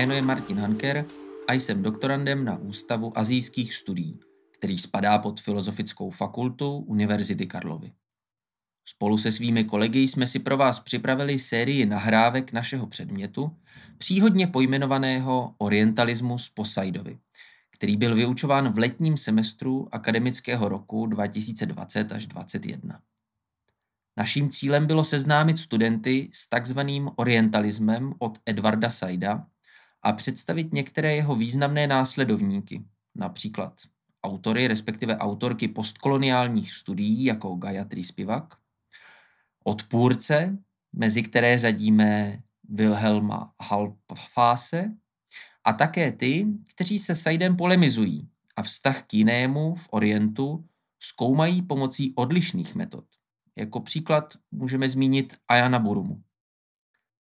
jméno je Martin Hanker a jsem doktorandem na Ústavu azijských studií, který spadá pod Filozofickou fakultu Univerzity Karlovy. Spolu se svými kolegy jsme si pro vás připravili sérii nahrávek našeho předmětu, příhodně pojmenovaného Orientalismus Posaidovi, který byl vyučován v letním semestru akademického roku 2020 až 2021. Naším cílem bylo seznámit studenty s takzvaným orientalismem od Edvarda Saida a představit některé jeho významné následovníky, například autory, respektive autorky postkoloniálních studií jako Gayatri Spivak, odpůrce, mezi které řadíme Wilhelma Halfase, a také ty, kteří se Saidem polemizují a vztah k jinému v Orientu zkoumají pomocí odlišných metod. Jako příklad můžeme zmínit Ayana Burumu.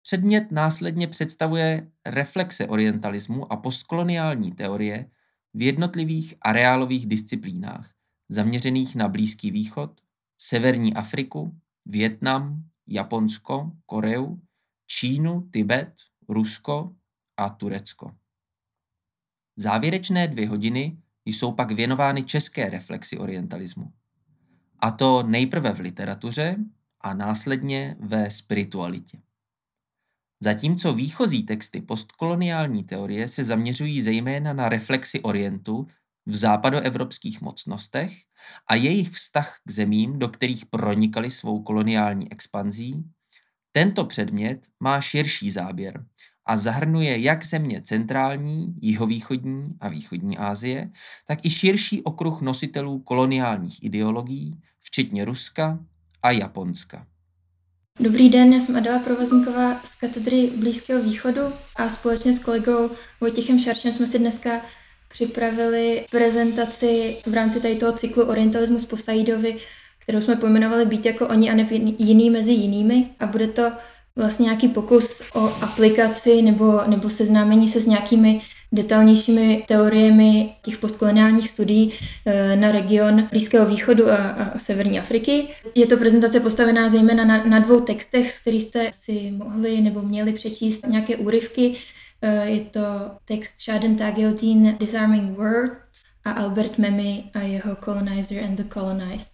Předmět následně představuje reflexe orientalismu a postkoloniální teorie v jednotlivých areálových disciplínách, zaměřených na Blízký východ, Severní Afriku, Vietnam, Japonsko, Koreu, Čínu, Tibet, Rusko a Turecko. Závěrečné dvě hodiny jsou pak věnovány české reflexi orientalismu. A to nejprve v literatuře a následně ve spiritualitě. Zatímco výchozí texty postkoloniální teorie se zaměřují zejména na reflexi Orientu v západoevropských mocnostech a jejich vztah k zemím, do kterých pronikali svou koloniální expanzí, tento předmět má širší záběr a zahrnuje jak země centrální, jihovýchodní a východní Asie, tak i širší okruh nositelů koloniálních ideologií, včetně Ruska a Japonska. Dobrý den, já jsem Adela Provozníková z katedry Blízkého východu a společně s kolegou Vojtěchem Šaršem jsme si dneska připravili prezentaci v rámci tady toho cyklu Orientalismus po Saidovi, kterou jsme pojmenovali Být jako oni a ne jiný mezi jinými. A bude to vlastně nějaký pokus o aplikaci nebo, nebo seznámení se s nějakými detailnějšími teoriemi těch postkoloniálních studií eh, na region Blízkého východu a, a Severní Afriky. Je to prezentace postavená zejména na, na dvou textech, z kterých jste si mohli nebo měli přečíst nějaké úryvky. Eh, je to text Shaden Tagildeen Disarming Words a Albert Memmi a jeho Colonizer and the Colonized.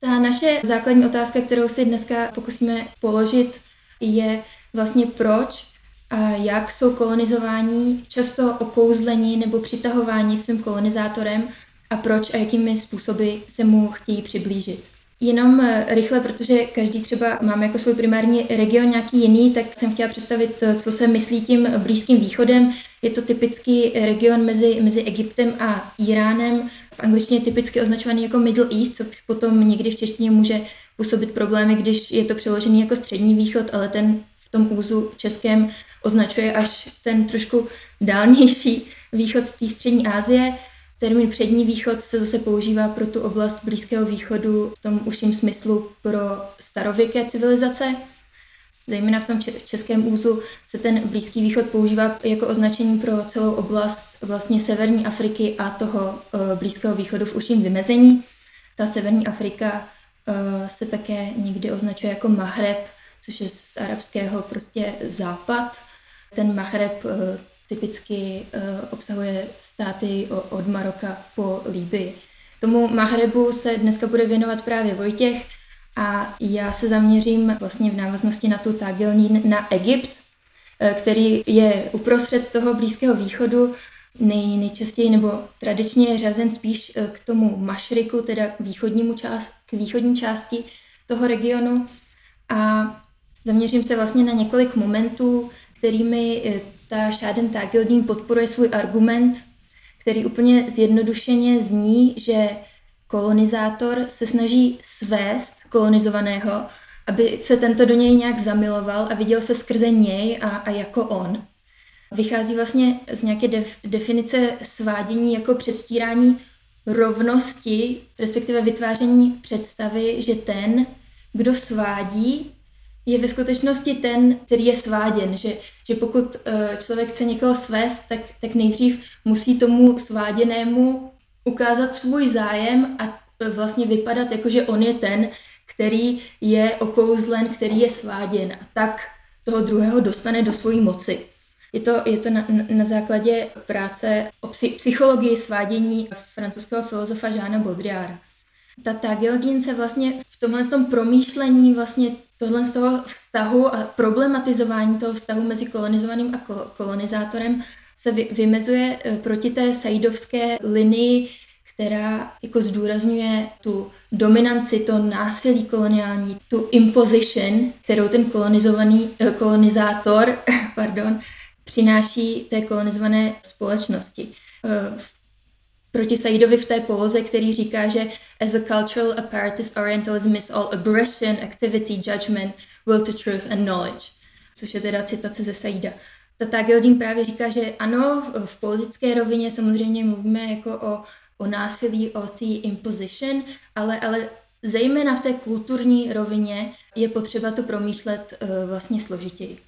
Ta naše základní otázka, kterou si dneska pokusíme položit, je vlastně proč a jak jsou kolonizování často okouzlení nebo přitahováni svým kolonizátorem a proč a jakými způsoby se mu chtějí přiblížit. Jenom eh, rychle, protože každý třeba máme jako svůj primární region nějaký jiný, tak jsem chtěla představit, eh, co se myslí tím Blízkým východem. Je to typický region mezi, mezi Egyptem a Iránem. V angličtině typicky označovaný jako Middle East, což potom někdy v češtině může působit problémy, když je to přeložený jako střední východ, ale ten v tom úzu českém označuje až ten trošku dálnější východ z té střední Asie. Termín přední východ se zase používá pro tu oblast Blízkého východu v tom užším smyslu pro starověké civilizace. Zejména v tom českém úzu se ten Blízký východ používá jako označení pro celou oblast vlastně Severní Afriky a toho eh, Blízkého východu v užším vymezení. Ta Severní Afrika eh, se také někdy označuje jako Mahreb, což je z arabského prostě západ. Ten Mahreb eh, typicky obsahuje státy od Maroka po Líbii. Tomu Mahrebu se dneska bude věnovat právě Vojtěch a já se zaměřím vlastně v návaznosti na tu Tagilní na Egypt, eh, který je uprostřed toho Blízkého východu, nej, nejčastěji nebo tradičně je řazen spíš eh, k tomu mašriku, teda východnímu část, k východní části toho regionu. A zaměřím se vlastně na několik momentů, kterými eh, ta Shaden Tagildin podporuje svůj argument, který úplně zjednodušeně zní, že kolonizátor se snaží svést kolonizovaného, aby se tento do něj nějak zamiloval a viděl se skrze něj a, a jako on. vychází vlastně z nějaké def, definice svádění jako předstírání rovnosti, respektive vytváření představy, že ten, kdo svádí, je ve skutečnosti ten, který je sváděn. Že, že pokud uh, člověk chce někoho svést, tak, tak nejdřív musí tomu sváděnému ukázat svůj zájem a uh, vlastně vypadat jako, že on je ten, který je okouzlen, který je sváděn. A tak toho druhého dostane do svojí moci. Je to, je to na, na základě práce o psychologii svádění francouzského filozofa Žána Baudrillara. Ta Tageldin se vlastně v tomhle tom promýšlení vlastně tohle z toho vztahu a problematizování toho vztahu mezi kolonizovaným a kolonizátorem se vy, vymezuje eh, proti té saidovské linii, která jako zdůrazňuje tu dominanci, to násilí koloniální, tu imposition, kterou ten kolonizovaný, eh, kolonizátor pardon, přináší té kolonizované společnosti. Eh, proti Saidovi v té poloze, který říká, že as a cultural apparatus Orientalism is all aggression, activity, judgment, will to truth and knowledge. Což je teda citace ze Saida. Tata Gilding právě říká, že ano, v politické rovině samozřejmě mluvíme jako o, o násilí, o té imposition, ale, ale zejména v té kulturní rovině je potřeba to promýšlet uh, vlastně složitěji.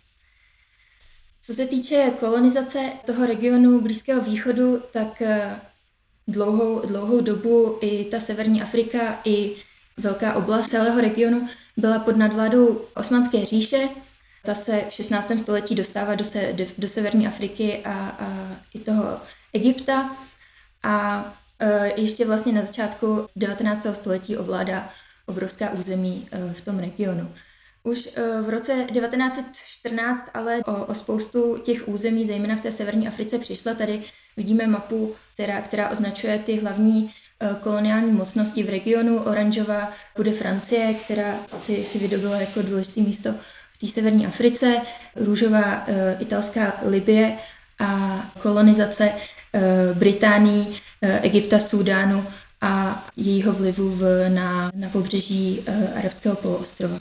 Co se týče kolonizace toho regionu Blízkého východu, tak uh, dlouhou, dlouhou dobu i ta severní Afrika, i velká oblast celého regionu byla pod nadvládou Osmanské říše. Ta se v 16. století dostává do, se, do, severní Afriky a, a i toho Egypta. A e, ještě vlastně na začátku 19. století ovládá obrovská území e, v tom regionu. Už e, v roce 1914 ale o, o spoustu těch území, zejména v té severní Africe, přišla. Tady vidíme mapu, která, která označuje ty hlavní e, koloniální mocnosti v regionu. Oranžová bude Francie, která si, si vydobila jako důležité místo v té severní Africe. Růžová e, italská Libie a kolonizace Británii, Egypta, Súdánu a jejího vlivu v, na, na pobřeží arabského poloostrova.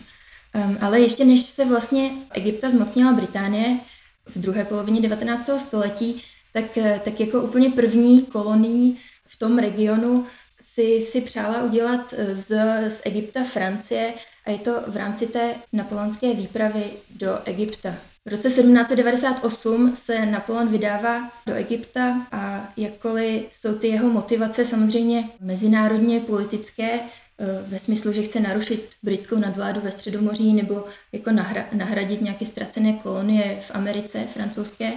Ale ještě než se vlastně Egypta zmocnila Británie v druhé polovině 19. století, tak, eh, tak jako úplně první kolonii v tom regionu si, si přála udělat eh, z, z Egypta Francie a je to v rámci té napoleonské výpravy do Egypta. V roce 1798 se Napoleon vydává do Egypta a jakkoliv jsou ty jeho motivace samozřejmě mezinárodně politické, Eh, ve smyslu, že chce narušit britskou nadvládu ve Středomoří nebo jako nahra, nahradit nějaké ztracené kolonie v Americe francouzské,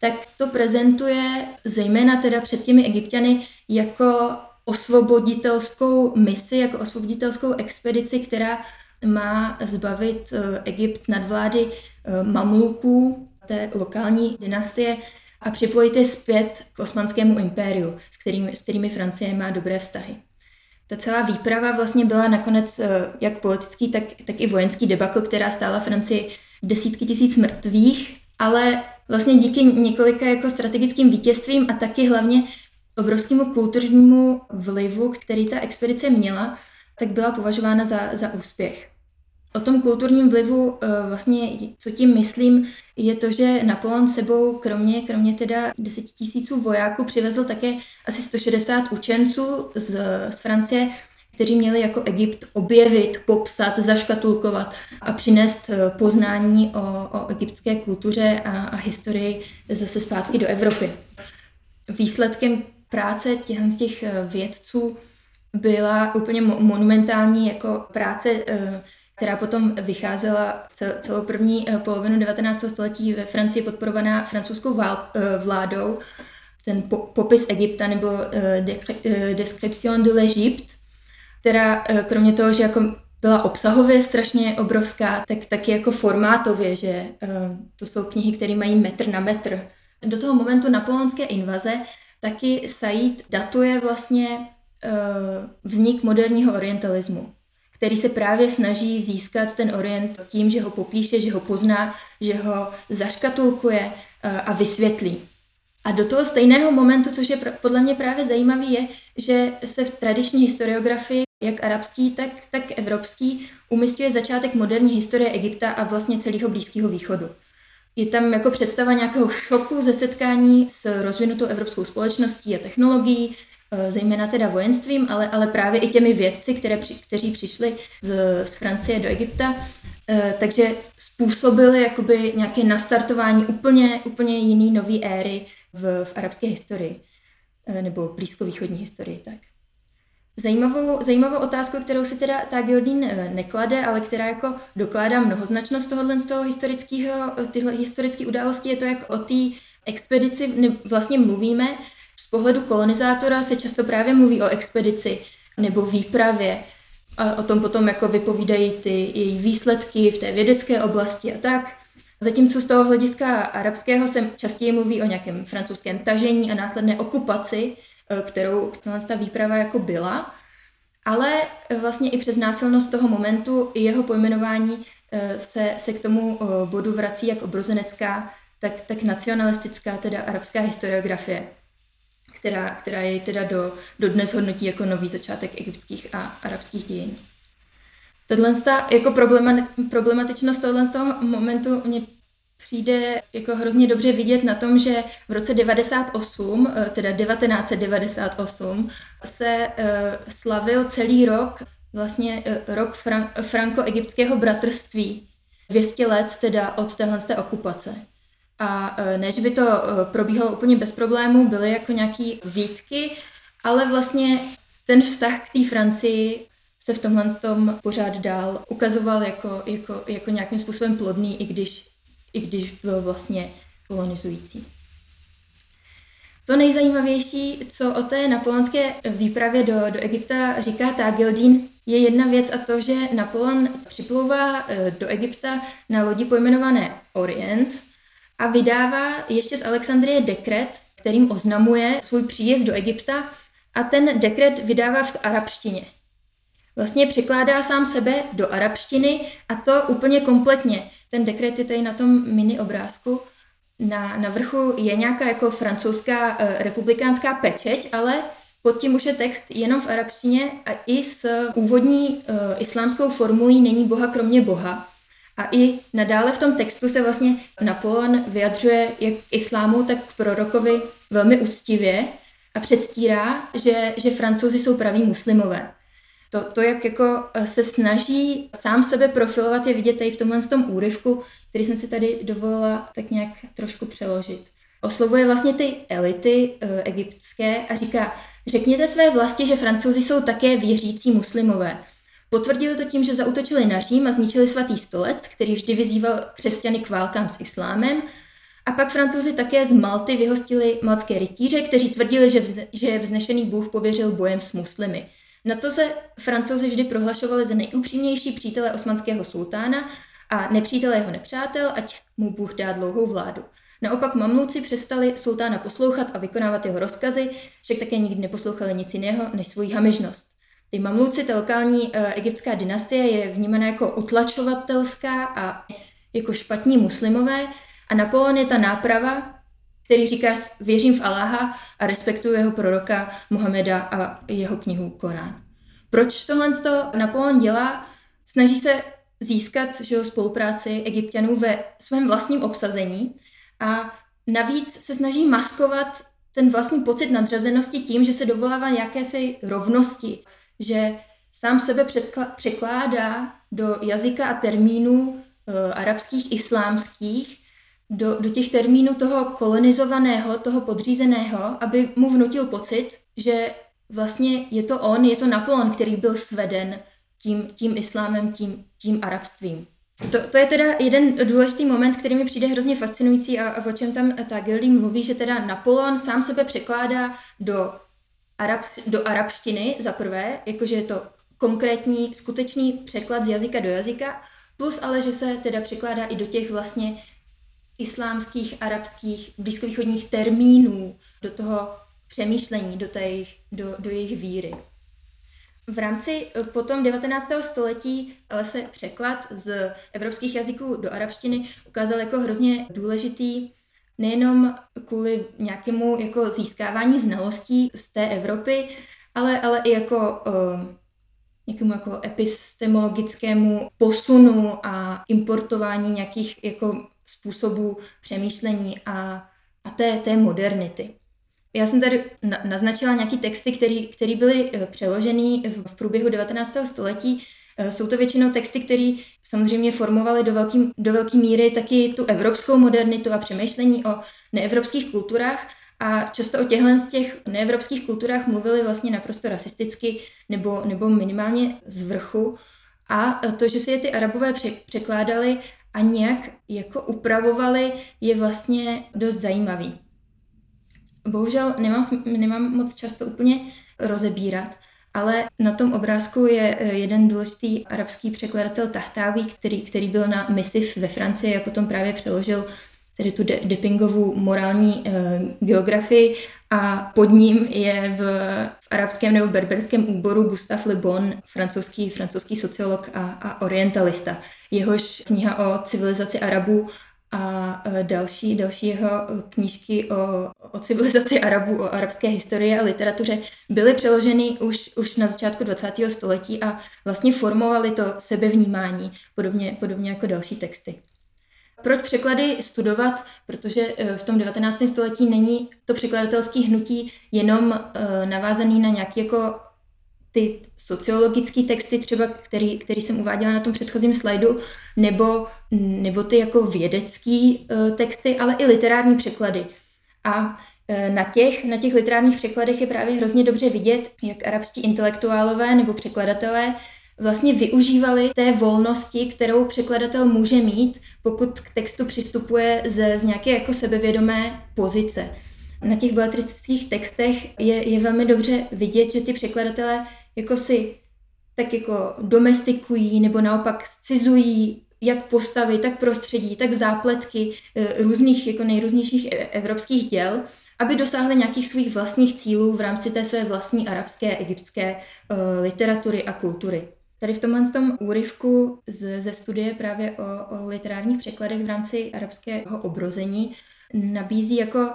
tak to prezentuje zejména teda před těmi egyptiany jako osvoboditelskou misi, jako osvoboditelskou expedici, která má zbavit eh, Egypt nadvlády eh, mamluků, té lokální dynastie, a připojit je zpět k osmanskému impériu, s kterými, s kterými Francie má dobré vztahy. Ta celá výprava vlastně byla nakonec eh, jak politický, tak, tak i vojenský debakl, která stála Francii desítky tisíc mrtvých, ale vlastně díky několika jako strategickým vítězstvím a taky hlavně obrovskému kulturnímu vlivu, který ta expedice měla, tak byla považována za, za úspěch. O tom kulturním vlivu eh, vlastně, co tím myslím, je to, že Napoleon sebou, kromě, kromě teda 10 tisíců vojáků, přivezl také asi 160 učenců z, z Francie, kteří měli jako Egypt objevit, popsat, zaškatulkovat a přinést eh, poznání o, o egyptské kultuře a, a historii zase zpátky do Evropy. Výsledkem práce těch, těch eh, vědců byla úplně monumentální jako práce která potom vycházela celou první eh, polovinu 19. století ve Francii podporovaná francouzskou eh, vládou, ten popis Egypta nebo eh, Description de l'Egypte, která kromě toho, že jako byla obsahově strašně obrovská, tak taky jako formátově, že to jsou knihy, které mají metr na metr. Do toho momentu napoleonské invaze taky Said datuje vlastně vznik moderního orientalismu který se právě snaží získat ten orient tím, že ho popíše, že ho pozná, že ho zaškatulkuje eh, a vysvětlí. A do toho stejného momentu, což je podle mě právě zajímavé, je, že se v tradiční historiografii, jak arabský, tak, tak evropský, umistuje začátek moderní historie Egypta a vlastně celého Blízkého východu. Je tam jako představa nějakého šoku ze setkání s rozvinutou evropskou společností a technologií, eh, zejména teda vojenstvím, ale, ale právě i těmi vědci, které, kteří přišli z, z Francie do Egypta, eh, takže způsobili jakoby nějaké nastartování úplně, úplně jiný nový éry v, v arabské historii, eh, nebo blízkovýchodní historii. Tak. Zajímavou, zajímavou otázku, kterou si teda ta Gildín eh, neklade, ale která jako dokládá mnohoznačnost tohohle z toho historického, eh, tyhle historické události, je to, jak o té expedici vlastně mluvíme. Z pohledu kolonizátora se často právě mluví o expedici nebo výpravě. A o tom potom jako vypovídají ty její výsledky v té vědecké oblasti a tak. Zatímco z toho hlediska arabského se častěji mluví o nějakém francouzském tažení a následné okupaci, Eh, kterou ta výprava jako byla, ale vlastně i přes násilnost toho momentu i jeho pojmenování eh, se, se k tomu bodu vrací jak obrozenecká, tak, tak nacionalistická, teda arabská historiografie, která, která jej teda do, do dnes hodnotí jako nový začátek egyptských a arabských dějin. Tohle jako problematičnost tohle z toho momentu mě přijde jako hrozně dobře vidět na tom, že v roce 98, eh, teda 1998, se uh, slavil celý rok, vlastně uh, rok fran- franko-egyptského bratrství. 200 let teda od téhle té okupace. A než by to probíhalo úplně bez problémů, byly jako nějaký výtky, ale vlastně ten vztah k té Francii se v tomhle tom pořád dál ukazoval jako, jako, jako nějakým způsobem plodný, i když i když byl vlastně kolonizující. To nejzajímavější, co o té napoleonské výpravě do, do Egypta říká Tagildín, je jedna věc a to, že Napoleon připlouvá e, do Egypta na lodi pojmenované Orient a vydává ještě z Alexandrie dekret, kterým oznamuje svůj příjezd do Egypta a ten dekret vydává v arabštině. Vlastně překládá sám sebe do arabštiny a to úplně kompletně. Ten dekret je tady na tom mini obrázku. Na, na vrchu je nějaká jako francouzská uh, republikánská pečeť, ale pod tím už je text jenom v arabštině a i s úvodní uh, islámskou formulí není Boha kromě Boha. A i nadále v tom textu se vlastně Napoleon vyjadřuje jak k islámu, tak k prorokovi velmi úctivě a předstírá, že, že francouzi jsou praví muslimové. To, to, jak jako eh, se snaží sám sebe profilovat, je vidět tady v tomhle tom úryvku, který jsem si tady dovolila tak nějak trošku přeložit. Oslovuje vlastně ty elity e, egyptské a říká, řekněte své vlasti, že francouzi jsou také věřící muslimové. Potvrdili to tím, že zautočili na Řím a zničili svatý stolec, který vždy vyzýval křesťany k válkám s islámem. A pak francouzi také z Malty vyhostili maltské rytíře, kteří tvrdili, že, vz, že vznešený bůh pověřil bojem s muslimy. Na to se francouzi vždy prohlašovali za nejupřímnější přítele osmanského sultána a nepřítele jeho nepřátel, ať mu Bůh dá dlouhou vládu. Naopak mamluci přestali sultána poslouchat a vykonávat jeho rozkazy, však také nikdy neposlouchali nic jiného než svoji hamižnost. Ty mamluci, ta lokální uh, egyptská dynastie, je vnímána jako utlačovatelská a jako špatní muslimové a Napoleon je ta náprava, který říká, věřím v Aláha a respektuju jeho proroka Mohameda a jeho knihu Korán. Proč tohle to Napoleon dělá? Snaží se získat že jo, spolupráci egyptianů ve svém vlastním obsazení a navíc se snaží maskovat ten vlastní pocit nadřazenosti tím, že se dovolává jakési rovnosti, že sám sebe překládá do jazyka a termínů e, arabských, islámských do, do těch termínů toho kolonizovaného, toho podřízeného, aby mu vnutil pocit, že vlastně je to on, je to Napoleon, který byl sveden tím, tím islámem, tím, tím arabstvím. To, to je teda jeden důležitý moment, který mi přijde hrozně fascinující a, a o čem tam ta Gildy mluví, že teda Napoleon sám sebe překládá do, arabs, do arabštiny za prvé, jakože je to konkrétní, skutečný překlad z jazyka do jazyka, plus ale, že se teda překládá i do těch vlastně islámských, arabských, blízkovýchodních termínů do toho přemýšlení, do, těch, do, do jejich víry. V rámci eh, potom 19. století ale se překlad z evropských jazyků do arabštiny ukázal jako hrozně důležitý nejenom kvůli nějakému jako získávání znalostí z té Evropy, ale, ale i jako uh, nějakému jako epistemologickému posunu a importování nějakých jako způsobu přemýšlení a, a té, té modernity. Já jsem tady naznačila nějaké texty, které byly eh, přeloženy v průběhu 19. století. Eh, jsou to většinou texty, které samozřejmě formovaly do velké do velký míry taky tu evropskou modernitu a přemýšlení o neevropských kulturách. A často o těchto z těch neevropských kulturách mluvili vlastně naprosto rasisticky nebo, nebo minimálně z vrchu. A to, že si je ty arabové překládali a nějak jako upravovali, je vlastně dost zajímavý. Bohužel nemám, nemám moc často úplně rozebírat, ale na tom obrázku je eh, jeden důležitý arabský překladatel Tahtawi, který, který byl na misi ve Francii a potom právě přeložil tedy tu de- Deppingovu morální e, geografii a pod ním je v, v arabském nebo berberském úboru Gustave Le Bon, francouzský, francouzský sociolog a, a orientalista. Jehož kniha o civilizaci Arabů a e, další, další jeho e, knížky o, o civilizaci Arabů, o arabské historii a literatuře byly přeloženy už, už na začátku 20. století a vlastně formovaly to sebevnímání, podobně, podobně jako další texty. Proč překlady studovat? Protože e, v tom 19. století není to překladatelské hnutí jenom navázaný na nějaký jako ty sociologické texty třeba, který, který jsem uváděla na tom předchozím slajdu, nebo, nebo ty jako vědecký uh, texty, ale i literární překlady. A na těch, na těch literárních překladech je právě hrozně dobře vidět, jak arabští intelektuálové nebo překladatelé vlastně využívali té volnosti, kterou překladatel může mít, pokud k textu přistupuje ze, z nějaké jako sebevědomé pozice. Na těch beletristických textech je, je velmi dobře vidět, že ty překladatelé jako si tak jako domestikují nebo naopak scizují jak postavy, tak prostředí, tak zápletky eh, různých jako nejrůznějších e, evropských děl, aby dosáhly nějakých svých vlastních cílů v rámci té své vlastní arabské, egyptské uh, literatury a kultury. Tady v tomhle tom úryvku z, ze studie právě o, o literárních překladech v rámci arabského obrození nabízí jako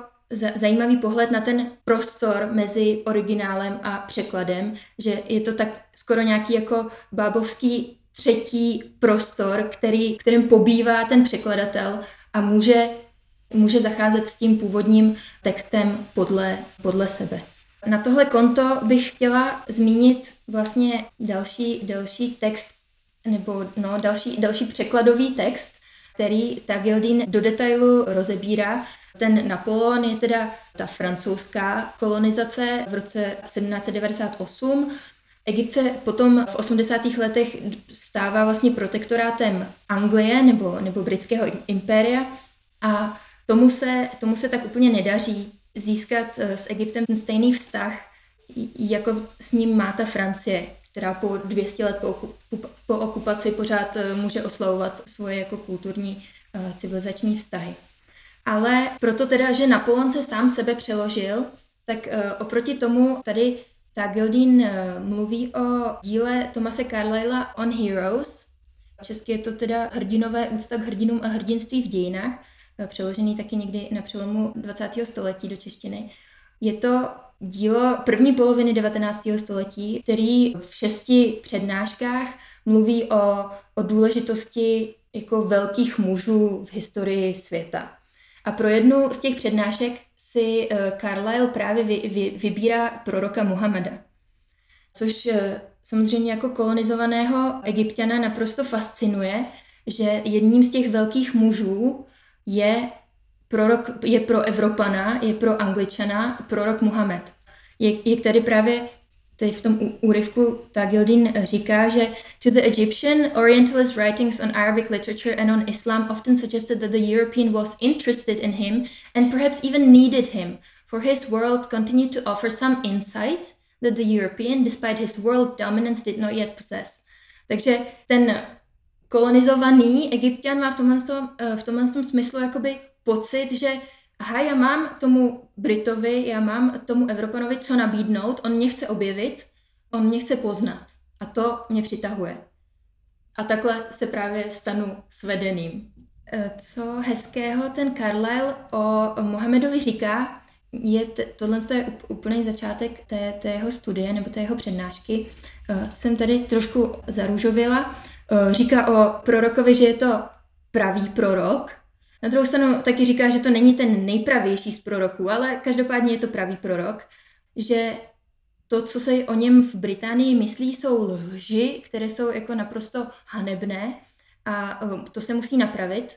zajímavý pohled na ten prostor mezi originálem a překladem, že je to tak skoro nějaký jako bábovský třetí prostor, který, kterým pobývá ten překladatel a může, může zacházet s tím původním textem podle, podle sebe. Na tohle konto bych chtěla zmínit vlastně další, další text, nebo no, další, další překladový text, který Tagildin do detailu rozebírá ten Napoleon je teda ta francouzská kolonizace v roce 1798. Egypt se potom v 80. letech stává vlastně protektorátem Anglie nebo, nebo britského impéria a tomu se, tomu se tak úplně nedaří získat eh, s Egyptem ten stejný vztah, jako s ním má ta Francie, která po 200 let po, po okupaci pořád eh, může oslavovat svoje jako kulturní eh, civilizační vztahy. Ale proto teda, že Napoleon se sám sebe přeložil, tak oproti tomu tady ta Gildin mluví o díle Tomase Carlyla On Heroes. Česky je to teda hrdinové úcta k hrdinům a hrdinství v dějinách, přeložený taky někdy na přelomu 20. století do češtiny. Je to dílo první poloviny 19. století, který v šesti přednáškách mluví o, o důležitosti jako velkých mužů v historii světa. A pro jednu z těch přednášek si uh, Carlyle právě vy, vy, vybírá proroka Muhammada. Což uh, samozřejmě jako kolonizovaného egyptiana naprosto fascinuje, že jedním z těch velkých mužů je prorok, je pro Evropana, je pro Angličana prorok Muhammed. Jak, jak tady právě tady v tom úryvku Tagildin říká, že to the Egyptian, Orientalist writings on Arabic literature and on Islam often suggested that the European was interested in him and perhaps even needed him, for his world continued to offer some insight that the European, despite his world dominance, did not yet possess. Takže ten kolonizovaný egyptian má v tomhle, tom, v tomhle tom smyslu jakoby pocit, že aha, já mám tomu Britovi, já mám tomu Evropanovi co nabídnout, on mě chce objevit, on mě chce poznat. A to mě přitahuje. A takhle se právě stanu svedeným. E, co hezkého ten Carlyle o Mohamedovi říká, je t- tohle je úplný začátek té, té jeho studie nebo té jeho přednášky. Uh, jsem tady trošku zarůžovila. Uh, říká o prorokovi, že je to pravý prorok, Na druhou stranu taky říká, že to není ten nejpravější z proroků, ale každopádně je to pravý prorok, že to, co se o něm v Británii myslí, jsou lži, které jsou jako naprosto hanebné a um, to se musí napravit.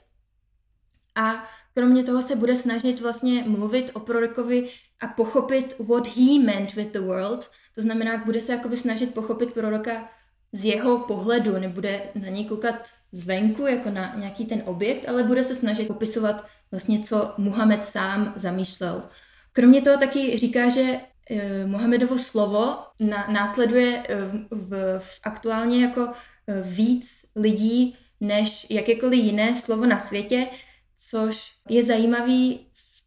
A kromě toho se bude snažit vlastně mluvit o prorokovi a pochopit what he meant with the world. To znamená, bude se jakoby snažit pochopit proroka z jeho pohledu, nebude na něj koukat zvenku jako na nějaký ten objekt, ale bude se snažit popisovat vlastně, co Muhammed sám zamýšlel. Kromě toho taky říká, že eh, Mohamedovo slovo na, následuje eh, v, v, aktuálně jako eh, víc lidí než jakékoliv jiné slovo na světě, což je zajímavý v,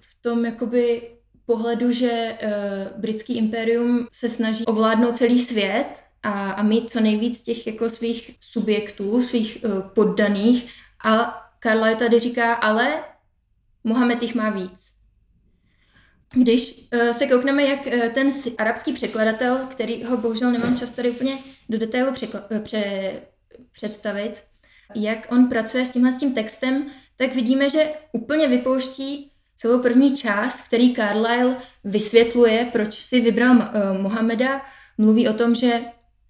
v tom jakoby pohledu, že uh, britský impérium se snaží ovládnout celý svět a, a mít co nejvíc těch jako svých subjektů, svých uh, poddaných. A Karla tady říká, ale Mohamed jich má víc. Když uh, se koukneme, jak uh, ten arabský překladatel, který ho bohužel nemám čas tady úplně do detailu překla- pře- představit, jak on pracuje s tímhle s tím textem, tak vidíme, že úplně vypouští celou první část, který Carlyle vysvětluje, proč si vybral uh, Mohameda. Mluví o tom, že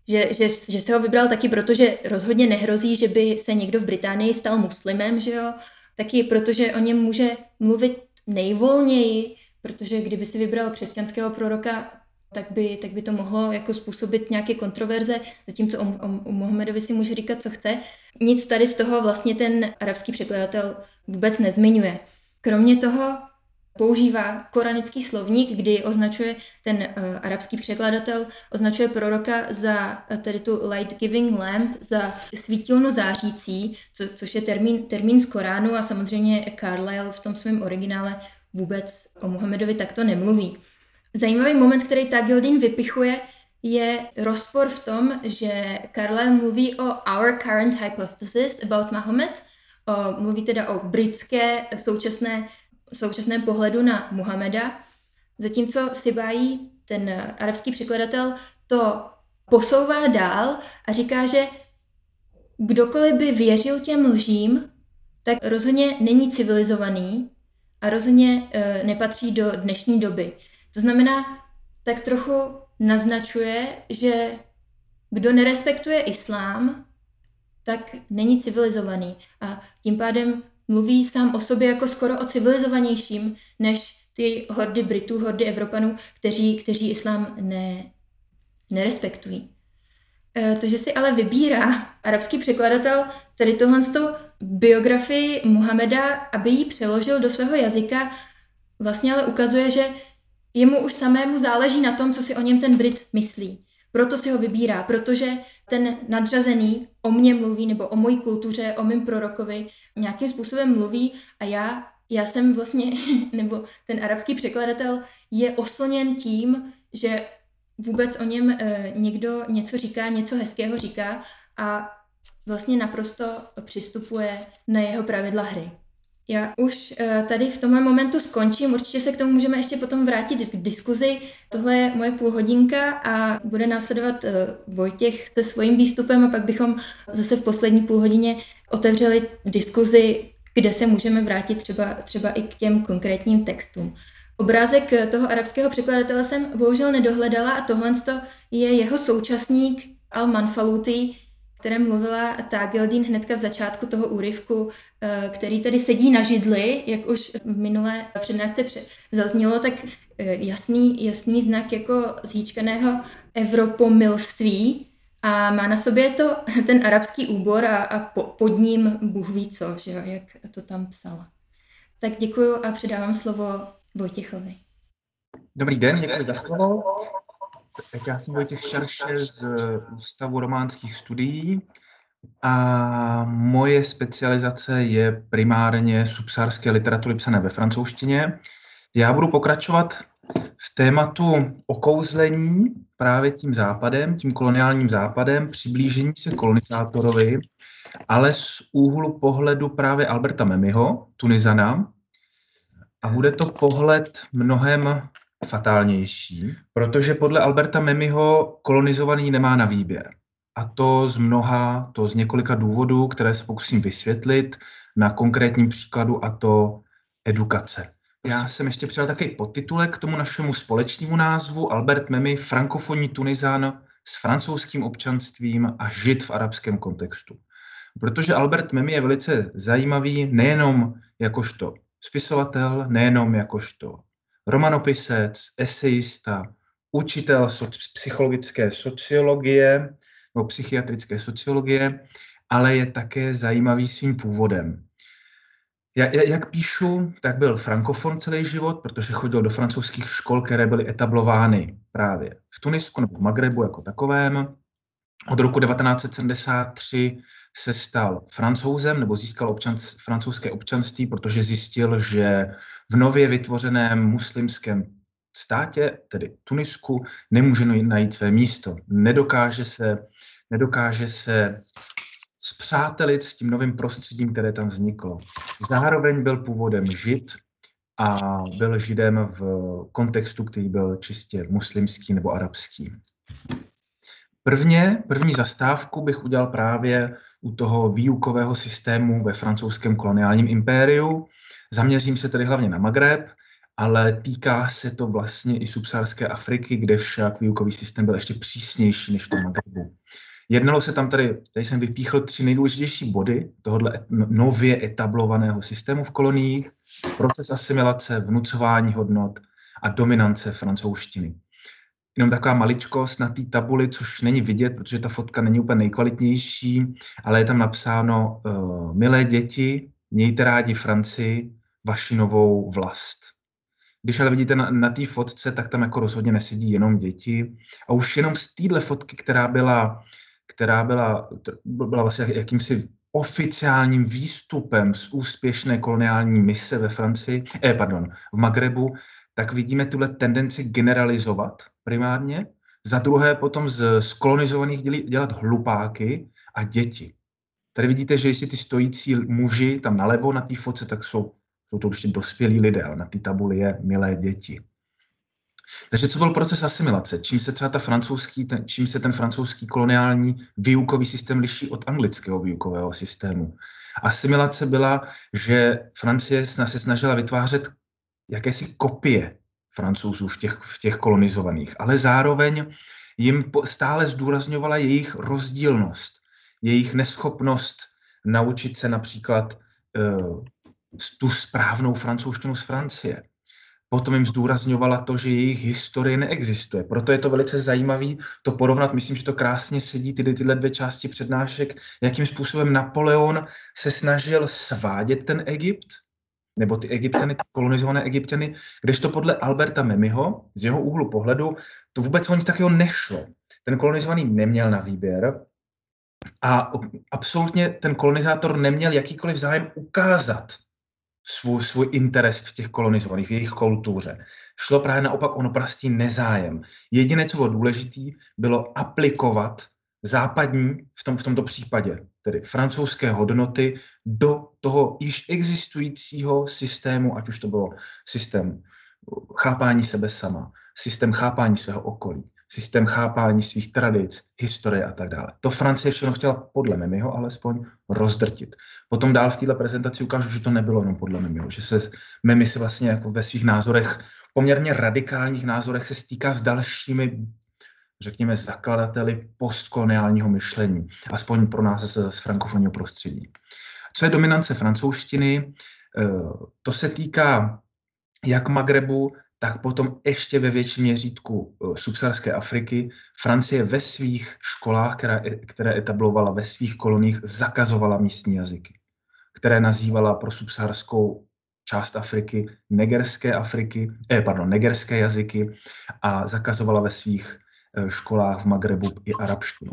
že, že, že se ho vybral taky proto, že rozhodně nehrozí, že by se někdo v Británii stal muslimem, že jo? Taky protože o něm může mluvit nejvolněji, protože kdyby si vybral křesťanského proroka, tak by, tak by to mohlo jako způsobit nějaké kontroverze, zatímco o, o, o Mohamedovi si může říkat, co chce. Nic tady z toho vlastně ten arabský překladatel vůbec nezmiňuje. Kromě toho používá koranický slovník, kdy označuje ten uh, arabský překladatel, označuje proroka za uh, tedy tu light giving lamp, za svítilnu zářící, co, což je termín, termín z Koránu a samozřejmě Carlyle v tom svém originále vůbec o Mohamedovi takto nemluví. Zajímavý moment, který Tagildin vypichuje, je rozpor v tom, že Carlyle mluví o our current hypothesis about o, mluví teda o britské současné současném pohledu na Muhameda, zatímco Sibájí, ten arabský překladatel, to posouvá dál a říká, že kdokoliv by věřil těm lžím, tak rozhodně není civilizovaný a rozhodně e, nepatří do dnešní doby. To znamená, tak trochu naznačuje, že kdo nerespektuje islám, tak není civilizovaný. A tím pádem mluví sám o sobě jako skoro o civilizovanějším než ty hordy Britů, hordy Evropanů, kteří, kteří islám ne, nerespektují. E, to, že si ale vybírá arabský překladatel tady tohle biografii Muhameda, aby ji přeložil do svého jazyka, vlastně ale ukazuje, že jemu už samému záleží na tom, co si o něm ten Brit myslí. Proto si ho vybírá, protože ten nadřazený o mně mluví nebo o mojí kultuře, o mém prorokovi nějakým způsobem mluví a já, já jsem vlastně, nebo ten arabský překladatel je oslněn tím, že vůbec o něm e, někdo něco říká, něco hezkého říká a vlastně naprosto přistupuje na jeho pravidla hry. Já už uh, tady v tomhle momentu skončím, určitě se k tomu můžeme ještě potom vrátit k diskuzi. Tohle je moje půlhodinka a bude následovat uh, Vojtěch se svým výstupem a pak bychom zase v poslední půlhodině otevřeli diskuzi, kde se můžeme vrátit třeba, třeba i k těm konkrétním textům. Obrázek toho arabského překladatele jsem bohužel nedohledala a tohle je jeho současník Al-Manfaluti, kterém mluvila Tagildin hnedka v začátku toho úryvku, eh, který tedy sedí na židli, jak už v minulé přednášce zaznělo, tak eh, jasný, jasný znak jako zhýčkaného evropomilství a má na sobě to, ten arabský úbor a, a po, pod ním Bůh ví co, že jo, jak to tam psala. Tak děkuju a předávám slovo Vojtěchovi. Dobrý den, děkuji za slovo. Tak já jsem Vojtěch Šarše z Ústavu románských studií a moje specializace je primárně subsárské literatury psané ve francouzštině. Já budu pokračovat v tématu okouzlení právě tím západem, tím koloniálním západem, přiblížení se kolonizátorovi, ale z úhlu pohledu právě Alberta Memiho, Tunizana. A bude to pohled mnohem fatálnější, protože podle Alberta Memiho kolonizovaný nemá na výběr. A to z mnoha, to z několika důvodů, které se pokusím vysvětlit. na konkrétním příkladu a to edukace. Já jsem ještě přidal takový podtitulek k tomu našemu společnému názvu Albert Memi, frankofonní Tunizán s francouzským občanstvím a žid v arabském kontextu. Protože Albert Memi je velice zajímavý nejenom jakožto spisovatel, nejenom jakožto romanopisec, esejista, učitel soci- psychologické sociologie nebo psychiatrické sociologie, ale je také zajímavý svým původem. Jak píšu, tak byl frankofon celý život, protože chodil do francouzských škol, které byly etablovány právě v Tunisku nebo v Magrebu jako takovém. Od roku 1973 se stal francouzem nebo získal občans, francouzské občanství, protože zjistil, že v nově vytvořeném muslimském státě, tedy Tunisku, nemůže najít své místo. Nedokáže se, nedokáže se zpřátelit s tím novým prostředím, které tam vzniklo. Zároveň byl původem žid a byl židem v kontextu, který byl čistě muslimský nebo arabský. Prvně, první zastávku bych udělal právě u toho výukového systému ve francouzském koloniálním impériu. Zaměřím se tedy hlavně na Magreb, ale týká se to vlastně i subsaharské Afriky, kde však výukový systém byl ještě přísnější než v tom Magrebu. Jednalo se tam tady, tady jsem vypíchl tři nejdůležitější body tohohle nově etablovaného systému v koloniích, proces asimilace, vnucování hodnot a dominance francouzštiny. Jenom taková maličkost na té tabuli, což není vidět, protože ta fotka není úplně nejkvalitnější, ale je tam napsáno uh, milé děti, mějte rádi Francii, vaši novou vlast. Když ale vidíte na, na té fotce, tak tam jako rozhodně nesedí jenom děti. A už jenom z téhle fotky, která byla která byla, byla vlastně jakýmsi oficiálním výstupem z úspěšné koloniální mise ve Francii, eh, pardon, v Magrebu, tak vidíme tuhle tendenci generalizovat primárně, za druhé potom z, z kolonizovaných dělat hlupáky a děti. Tady vidíte, že jestli ty stojící muži tam nalevo na té fotce, tak jsou, jsou to určitě dospělí lidé, ale na té tabuli je milé děti. Takže co byl proces asimilace? Čím se třeba ta francouzský, ten, čím se ten francouzský koloniální výukový systém liší od anglického výukového systému? Asimilace byla, že Francie se snažila vytvářet jakési kopie francouzů v těch, v těch kolonizovaných, ale zároveň jim stále zdůrazňovala jejich rozdílnost, jejich neschopnost naučit se například uh, tu správnou francouzštinu z Francie potom jim zdůrazňovala to, že jejich historie neexistuje. Proto je to velice zajímavé to porovnat. Myslím, že to krásně sedí tyhle, tyhle dvě části přednášek, jakým způsobem Napoleon se snažil svádět ten Egypt, nebo ty egyptiany, ty kolonizované egyptiany, kdežto podle Alberta Memiho, z jeho úhlu pohledu, to vůbec o nic takového nešlo. Ten kolonizovaný neměl na výběr a absolutně ten kolonizátor neměl jakýkoliv zájem ukázat svůj, svůj interest v těch kolonizovaných, v jejich kultuře. Šlo právě naopak o naprostý nezájem. Jediné, co bylo důležité, bylo aplikovat západní, v, tom, v tomto případě, tedy francouzské hodnoty, do toho již existujícího systému, ať už to bylo systém chápání sebe sama, systém chápání svého okolí, systém chápání svých tradic, historie a tak dále. To Francie všechno chtěla podle Memiho alespoň rozdrtit. Potom dál v této prezentaci ukážu, že to nebylo jenom podle Memiho, že se Memi se vlastně jako ve svých názorech, poměrně radikálních názorech se stýká s dalšími řekněme, zakladateli postkoloniálního myšlení, aspoň pro nás z, z frankofonního prostředí. Co je dominance francouzštiny? Eh, to se týká jak Magrebu, tak potom ještě ve větším měřítku eh, subsaharské Afriky Francie ve svých školách, které, které etablovala ve svých koloních, zakazovala místní jazyky, které nazývala pro subsaharskou část Afriky negerské Afriky, eh, pardon, negerské jazyky a zakazovala ve svých školách v Magrebu i arabštinu.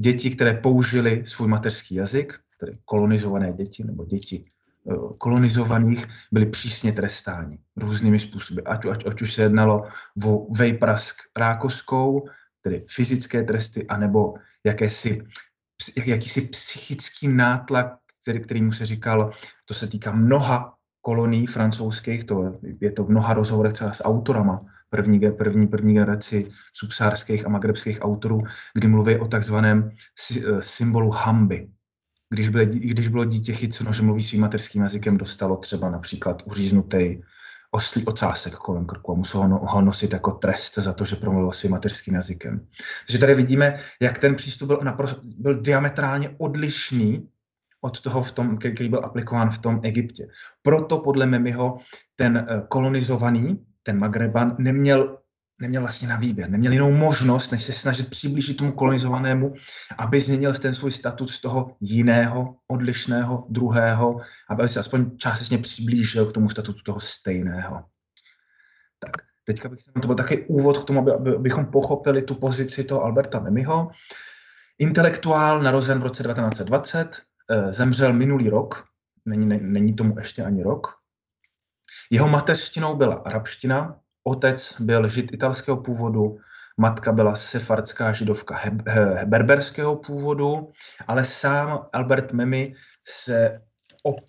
Děti, které použili svůj mateřský jazyk, tedy kolonizované děti nebo děti Eh, kolonizovaných byli přísně trestáni různými způsoby. Ať, ať, ať už se jednalo o vejprask rákoskou, tedy fyzické tresty, anebo jakési, jakýsi psychický nátlak, který, který mu se říkal, to se týká mnoha kolonií francouzských, to je to v mnoha rozhovorech třeba s autorama, první, první, první generaci subsárských a magrebských autorů, kdy mluví o takzvaném eh, symbolu hamby, když, byly, když bylo dítě chyceno, že mluví svým mateřským jazykem, dostalo třeba například uříznutý oslý ocásek kolem krku a musel ho, no, ho nosit jako trest za to, že promluvil svým mateřským jazykem. Takže tady vidíme, jak ten přístup byl, naprosto, byl diametrálně odlišný od toho, v tom, který byl aplikován v tom Egyptě. Proto podle Memiho ten eh, kolonizovaný, ten Magreban, neměl neměl vlastně na výběr, neměl jinou možnost, než se snažit přiblížit tomu kolonizovanému, aby změnil ten svůj statut z toho jiného, odlišného, druhého, aby se aspoň částečně přiblížil k tomu statutu toho stejného. Tak, teďka bych se, to byl takový úvod k tomu, aby, aby, abychom pochopili tu pozici toho Alberta Memiho. Intelektuál narozen v roce 1920, eh, zemřel minulý rok, není, ne, není tomu ještě ani rok. Jeho mateřštinou byla arabština, Otec byl žid italského původu, matka byla sefardská židovka berberského původu, ale sám Albert Memi se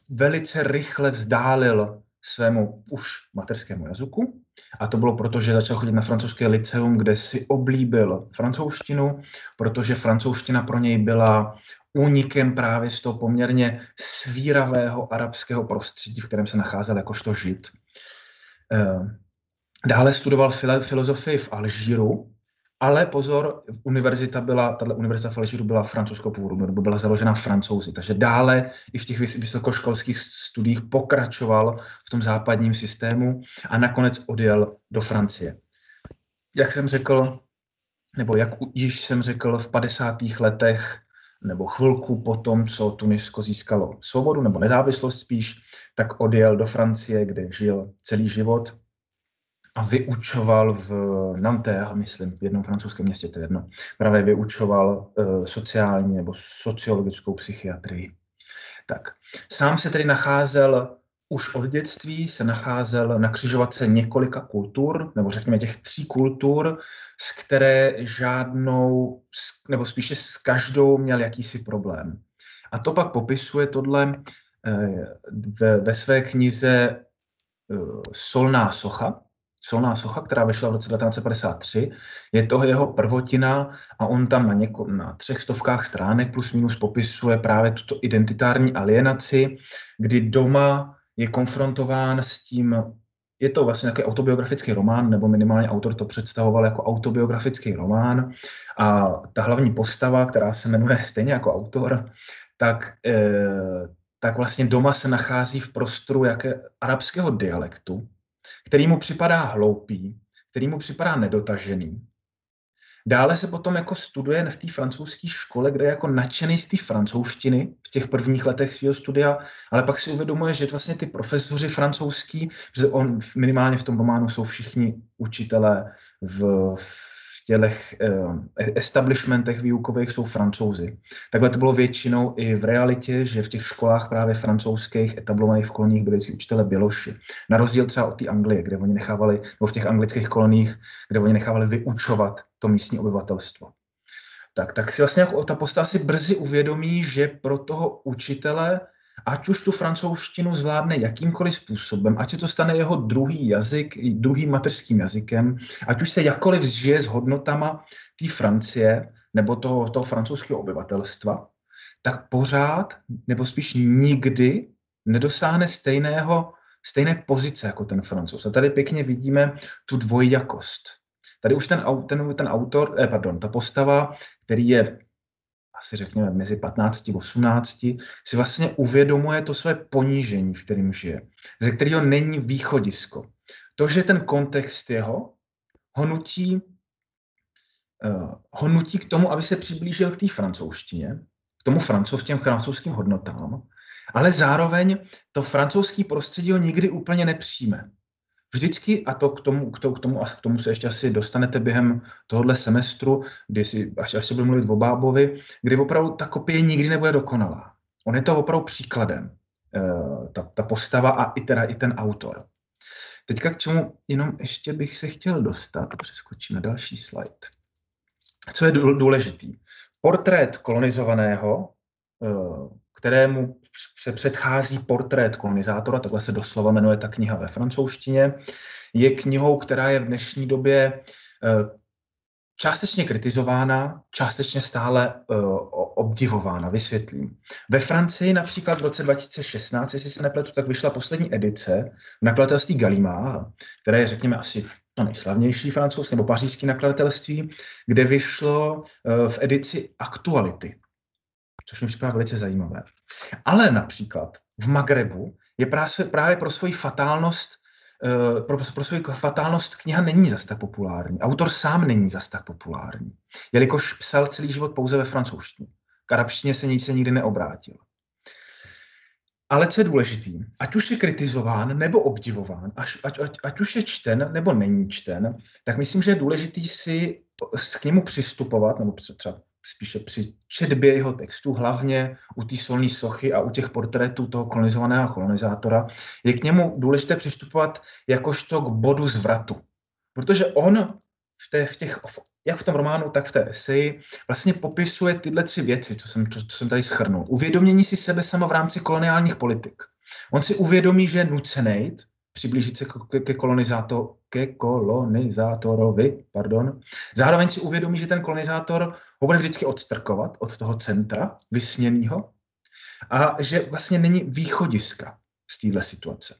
velice rychle vzdálil svému už mateřskému jazyku. A to bylo proto, že začal chodit na francouzské liceum, kde si oblíbil francouzštinu, protože francouzština pro něj byla únikem právě z toho poměrně svíravého arabského prostředí, v kterém se nacházel jakožto žid. Eh, Dále studoval filozofii v Alžíru, ale pozor, univerzita byla, tato univerzita v Alžíru byla francouzskou původu, nebo byla založena francouzi, takže dále i v těch vysokoškolských studiích pokračoval v tom západním systému a nakonec odjel do Francie. Jak jsem řekl, nebo jak již jsem řekl, v 50. letech nebo chvilku po tom, co Tunisko získalo svobodu nebo nezávislost spíš, tak odjel do Francie, kde žil celý život vyučoval v Nanterre, myslím, v jednom francouzském městě, to je jedno, právě vyučoval uh, sociální nebo sociologickou psychiatrii. Tak, sám se tedy nacházel už od dětství, se nacházel na křižovatce několika kultur, nebo řekněme těch tří kultur, s které žádnou, nebo spíše s každou měl jakýsi problém. A to pak popisuje tohle eh, ve, ve své knize eh, Solná socha, solná socha, která vyšla v roce 1953. Je to jeho prvotina a on tam na, něko, na třech stovkách stránek plus minus popisuje právě tuto identitární alienaci, kdy doma je konfrontován s tím, je to vlastně takový autobiografický román, nebo minimálně autor to představoval jako autobiografický román a ta hlavní postava, která se jmenuje stejně jako autor, tak, e, tak vlastně doma se nachází v prostoru jaké arabského dialektu, který mu připadá hloupý, který mu připadá nedotažený. Dále se potom jako studuje v té francouzské škole, kde je jako nadšený z té francouzštiny v těch prvních letech svého studia, ale pak si uvědomuje, že vlastně ty profesoři francouzský, že on minimálně v tom románu jsou všichni učitelé v, v tělech eh, establishmentech výukových jsou francouzi. Takhle to bylo většinou i v realitě, že v těch školách právě francouzských etablovaných v koloniích byli učitele běloši. Na rozdíl třeba od té Anglie, kde oni nechávali, nebo v těch anglických koloních, kde oni nechávali vyučovat to místní obyvatelstvo. Tak, tak si vlastně jako ta postava si brzy uvědomí, že pro toho učitele ať už tu francouzštinu zvládne jakýmkoliv způsobem, ať se to stane jeho druhý jazyk, druhým mateřským jazykem, ať už se jakkoliv zžije s hodnotama té Francie nebo toho, toho francouzského obyvatelstva, tak pořád, nebo spíš nikdy nedosáhne stejného, stejné pozice jako ten francouz. A tady pěkně vidíme tu dvojjakost. Tady už ten, ten, ten autor, eh, pardon, ta postava, který je asi řekněme mezi 15 a 18, si vlastně uvědomuje to své ponížení, v kterém žije, ze kterého není východisko. To, že ten kontext jeho ho nutí, uh, ho nutí k tomu, aby se přiblížil k té francouzštině, k tomu francouz, těm francouzským hodnotám, ale zároveň to francouzský prostředí ho nikdy úplně nepřijme. Vždycky, a to k tomu, k tomu, k tomu, a k tomu se ještě asi dostanete během tohohle semestru, kdy si, až, až se bude mluvit o Bábovi, kdy opravdu ta kopie nikdy nebude dokonalá. On je to opravdu příkladem, uh, ta, ta postava a i, teda, i ten autor. Teďka k čemu jenom ještě bych se chtěl dostat, přeskočím na další slide. Co je důležitý? Portrét kolonizovaného, uh, kterému se předchází portrét kolonizátora, takhle se doslova jmenuje ta kniha ve francouzštině, je knihou, která je v dnešní době eh, částečně kritizována, částečně stále uh, obdivována. Vysvětlím. Ve Francii například v roce 2016, jestli se nepletu, tak vyšla poslední edice v nakladatelství Gallimard, které je, řekněme, asi to nejslavnější francouzské nebo pařížské nakladatelství, kde vyšlo uh, v edici Aktuality, což mi připadá velice zajímavé. Ale například v Magrebu je právě, pro svoji fatálnost Eh, pro, pro svou fatálnost kniha není zas tak populární. Autor sám není zas tak populární, jelikož psal celý život pouze ve francouzštině. K arabštině se nic se nikdy neobrátil. Ale co je důležitý, ať už je kritizován nebo obdivován, ať, ať, ať, ať už je čten nebo není čten, tak myslím, že je důležitý si k němu přistupovat, nebo třeba spíše při četbě jeho textu, hlavně u té solní sochy a u těch portrétů toho kolonizovaného kolonizátora, je k němu důležité přistupovat jakožto k bodu zvratu. Protože on v, té, v těch, jak v tom románu, tak v té eseji vlastně popisuje tyhle tři věci, co jsem, co, co jsem tady schrnul. Uvědomění si sebe sama v rámci koloniálních politik. On si uvědomí, že je nucený přiblížit se ke, ke, kolonizátor, ke kolonizátorovi. Pardon. Zároveň si uvědomí, že ten kolonizátor ho bude vždycky odstrkovat od toho centra vysněného a že vlastně není východiska z téhle situace.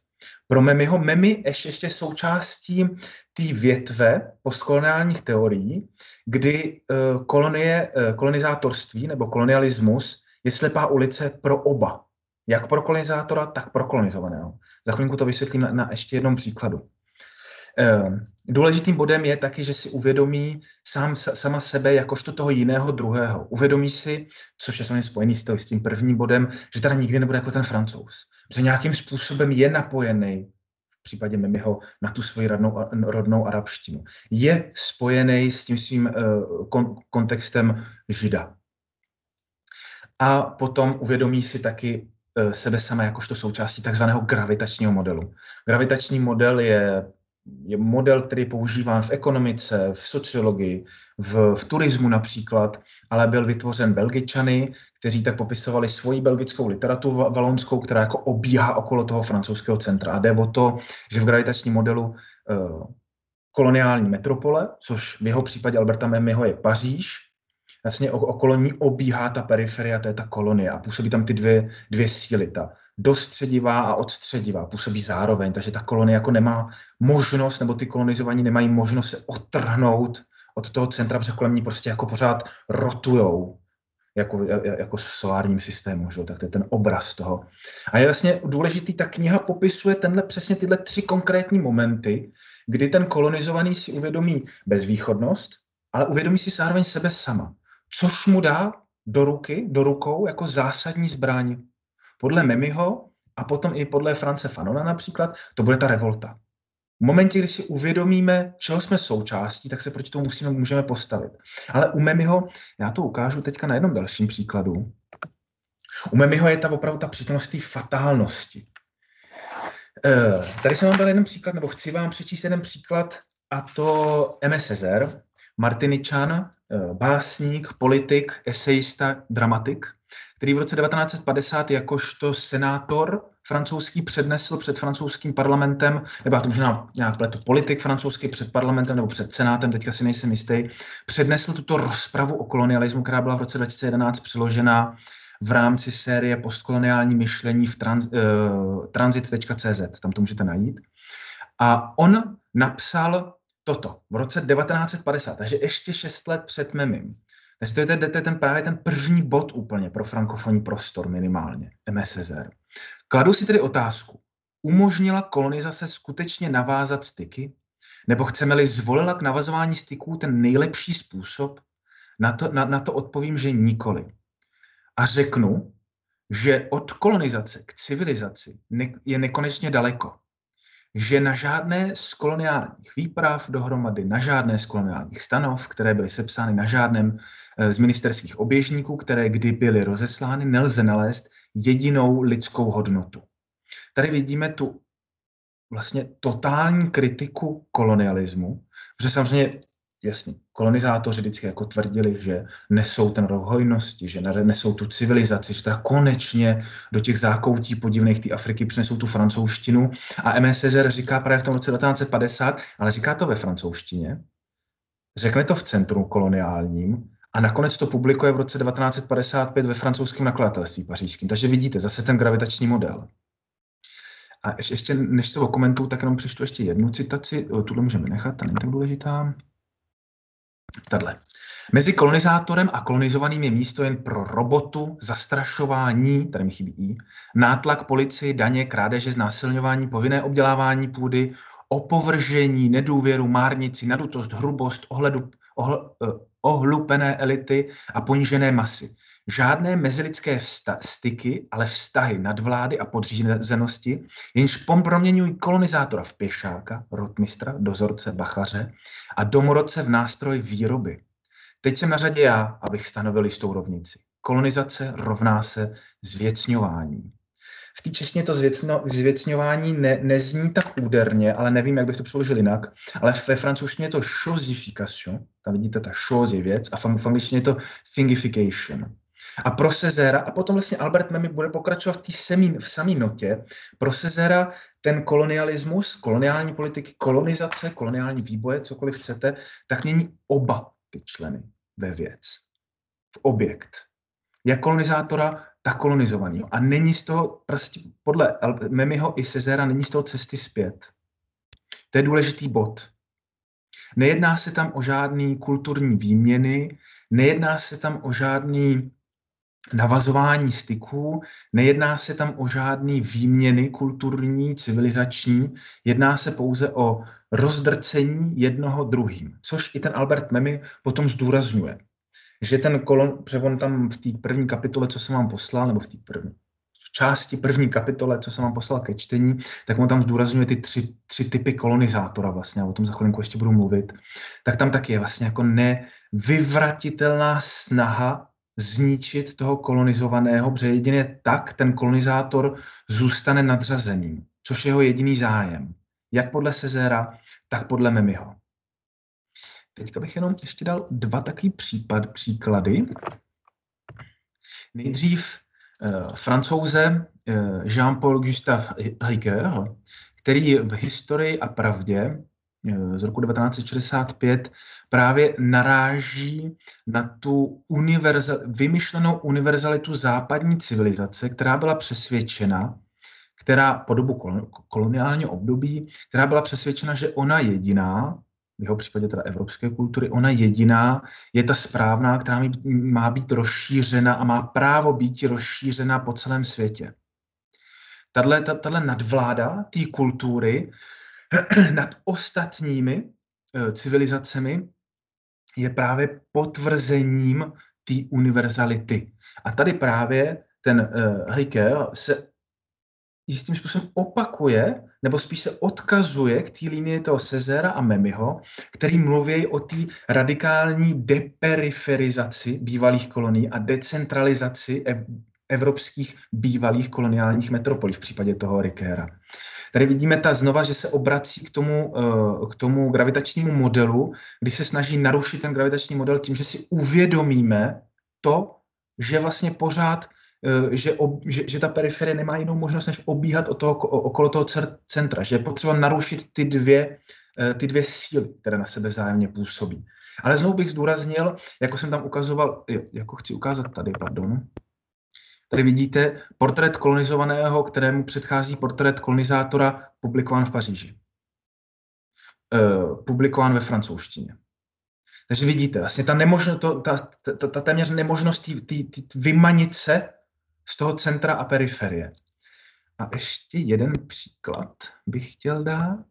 Pro Memiho Memi ještě, ještě součástí té větve postkoloniálních teorií, kdy uh, kolonie, uh, kolonizátorství nebo kolonialismus je slepá ulice pro oba. Jak pro kolonizátora, tak pro kolonizovaného. Za chvilku to vysvětlím na, na ještě jednom příkladu. Ehm, důležitým bodem je taky, že si uvědomí sám, sama sebe jakožto toho jiného druhého. Uvědomí si, což je samozřejmě spojený s tím prvním bodem, že teda nikdy nebude jako ten francouz. Že nějakým způsobem je napojený v případě Mimiho na tu svoji rodnou, rodnou arabštinu. Je spojený s tím svým uh, kon, kontextem žida. A potom uvědomí si taky uh, sebe sama jakožto součástí takzvaného gravitačního modelu. Gravitační model je je model, který používán v ekonomice, v sociologii, v, v turismu například, ale byl vytvořen Belgičany, kteří tak popisovali svoji belgickou literaturu valonskou, která jako obíhá okolo toho francouzského centra. A jde o to, že v gravitačním modelu uh, koloniální metropole, což v jeho případě Alberta Memiho je Paříž, vlastně okolo ní obíhá ta periferia, to je ta kolonie a působí tam ty dvě, dvě síly, ta dostředivá a odstředivá, působí zároveň, takže ta kolonie jako nemá možnost, nebo ty kolonizovaní nemají možnost se odtrhnout od toho centra, protože kolem ní prostě jako pořád rotujou, jako, jako v solárním systému, že? tak to je ten obraz toho. A je vlastně důležitý, ta kniha popisuje tenhle přesně tyhle tři konkrétní momenty, kdy ten kolonizovaný si uvědomí bezvýchodnost, ale uvědomí si zároveň sebe sama, což mu dá do ruky, do rukou jako zásadní zbraň podle Memiho a potom i podle France Fanona například, to bude ta revolta. V momentě, kdy si uvědomíme, čeho jsme součástí, tak se proti tomu musíme, můžeme postavit. Ale u Memiho, já to ukážu teďka na jednom dalším příkladu. U Memiho je ta opravdu ta přítomnost té fatálnosti. E, tady jsem vám dal jeden příklad, nebo chci vám přečíst jeden příklad, a to MSSR, Martiničan, e, básník, politik, esejista, dramatik který v roce 1950 jakožto senátor francouzský přednesl před francouzským parlamentem, nebo já to možná nějak pletu, politik francouzský před parlamentem nebo před senátem, teďka si nejsem jistý, přednesl tuto rozpravu o kolonialismu, která byla v roce 2011 přiložena v rámci série postkoloniální myšlení v trans, uh, transit.cz, tam to můžete najít. A on napsal toto v roce 1950, takže ještě šest let před Memim. Takže to je, ten, to je ten, právě ten první bod úplně pro frankofonní prostor minimálně, MSSR. Kladu si tedy otázku, umožnila kolonizace skutečně navázat styky? Nebo chceme-li zvolila k navazování styků ten nejlepší způsob? Na to, na, na to odpovím, že nikoli. A řeknu, že od kolonizace k civilizaci ne, je nekonečně daleko že na žádné z koloniálních výprav dohromady, na žádné z koloniálních stanov, které byly sepsány na žádném z ministerských oběžníků, které kdy byly rozeslány, nelze nalézt jedinou lidskou hodnotu. Tady vidíme tu vlastně totální kritiku kolonialismu, protože samozřejmě jasně, kolonizátoři vždycky jako tvrdili, že nesou ten rok hojnosti, že nesou tu civilizaci, že teda konečně do těch zákoutí podivných té Afriky přinesou tu francouzštinu. A MSSR říká právě v tom roce 1950, ale říká to ve francouzštině, řekne to v centru koloniálním a nakonec to publikuje v roce 1955 ve francouzském nakladatelství pařížském. Takže vidíte, zase ten gravitační model. A ještě, než to okomentuju, tak jenom přečtu ještě jednu citaci. Tuhle můžeme nechat, ta není tak důležitá. Tadle. Mezi kolonizátorem a kolonizovaným je místo jen pro robotu, zastrašování, tady mi chybí i, nátlak policii, daně, krádeže, znásilňování, povinné obdělávání půdy, opovržení, nedůvěru, márnici, nadutost, hrubost, ohledu, ohl, eh, ohlupené elity a ponížené masy. Žádné mezilidské vsta- styky, ale vztahy nadvlády a podřízenosti, jenž proměňují kolonizátora v pěšáka, rotmistra, dozorce, bachaře a domorodce v nástroj výroby. Teď jsem na řadě já, abych stanovil jistou rovnici. Kolonizace rovná se zvěcňování. V té češtině to zvěcno, zvěcňování ne, nezní tak úderně, ale nevím, jak bych to přeložil jinak. Ale ve francouzštině je to chosification, tam vidíte, ta chose je věc, a v angličtině je to thingification. A pro Cezera, a potom vlastně Albert Memmi bude pokračovat v té v samé notě, pro Cezera ten kolonialismus, koloniální politiky, kolonizace, koloniální výboje, cokoliv chcete, tak mění oba ty členy ve věc, v objekt. Jak kolonizátora, tak kolonizovaného. A není z toho, prostě podle Memiho i Cezera, není z toho cesty zpět. To je důležitý bod. Nejedná se tam o žádný kulturní výměny, nejedná se tam o žádný navazování styků, nejedná se tam o žádný výměny kulturní, civilizační, jedná se pouze o rozdrcení jednoho druhým, což i ten Albert Memmi potom zdůrazňuje, že ten kolon, převon tam v té první kapitole, co jsem vám poslal, nebo v té první v části první kapitole, co jsem vám poslal ke čtení, tak on tam zdůrazňuje ty tři, tři typy kolonizátora vlastně, a o tom za chvilinku ještě budu mluvit, tak tam taky je vlastně jako nevyvratitelná snaha zničit toho kolonizovaného, protože jedině tak ten kolonizátor zůstane nadřazeným, což je jeho jediný zájem. Jak podle Cezera, tak podle Memiho. Teďka bych jenom ještě dal dva takový případ, příklady. Nejdřív eh, francouze eh, Jean-Paul Gustave Ricoeur, který v historii a pravdě z roku 1965 právě naráží na tu univerzal, vymyšlenou univerzalitu západní civilizace, která byla přesvědčena, která po dobu koloniálního období, která byla přesvědčena, že ona jediná, v jeho případě teda evropské kultury, ona jediná je ta správná, která má být rozšířena a má právo být rozšířena po celém světě. Tato nadvláda té kultury nad ostatními eh, civilizacemi je právě potvrzením té univerzality. A tady právě ten uh, Ricoeur se jistým způsobem opakuje, nebo spíš se odkazuje k té linii toho Cezera a Memiho, který mluví o té radikální deperiferizaci bývalých kolonií a decentralizaci ev- evropských bývalých koloniálních metropolí v případě toho Rikéra. Tady vidíme ta znova, že se obrací k tomu, eh, k tomu gravitačnímu modelu, kdy se snaží narušit ten gravitační model tím, že si uvědomíme to, že vlastně pořád že, ob, že, že ta periferie nemá jinou možnost, než obíhat o toho, okolo toho centra, že je potřeba narušit ty dvě, eh, ty dvě síly, které na sebe vzájemně působí. Ale znovu bych zdůraznil, jako jsem tam ukazoval, jako chci ukázat tady, pardon, Tady vidíte portrét kolonizovaného, kterému předchází portrét kolonizátora, publikován v Paříži. Uh, publikován ve francouzštině. Takže vidíte, vlastně ta, nemožno, to, ta, ta, ta téměř nemožnost tý, tý, tý, vymanit se z toho centra a periferie. A ještě jeden příklad bych chtěl dát.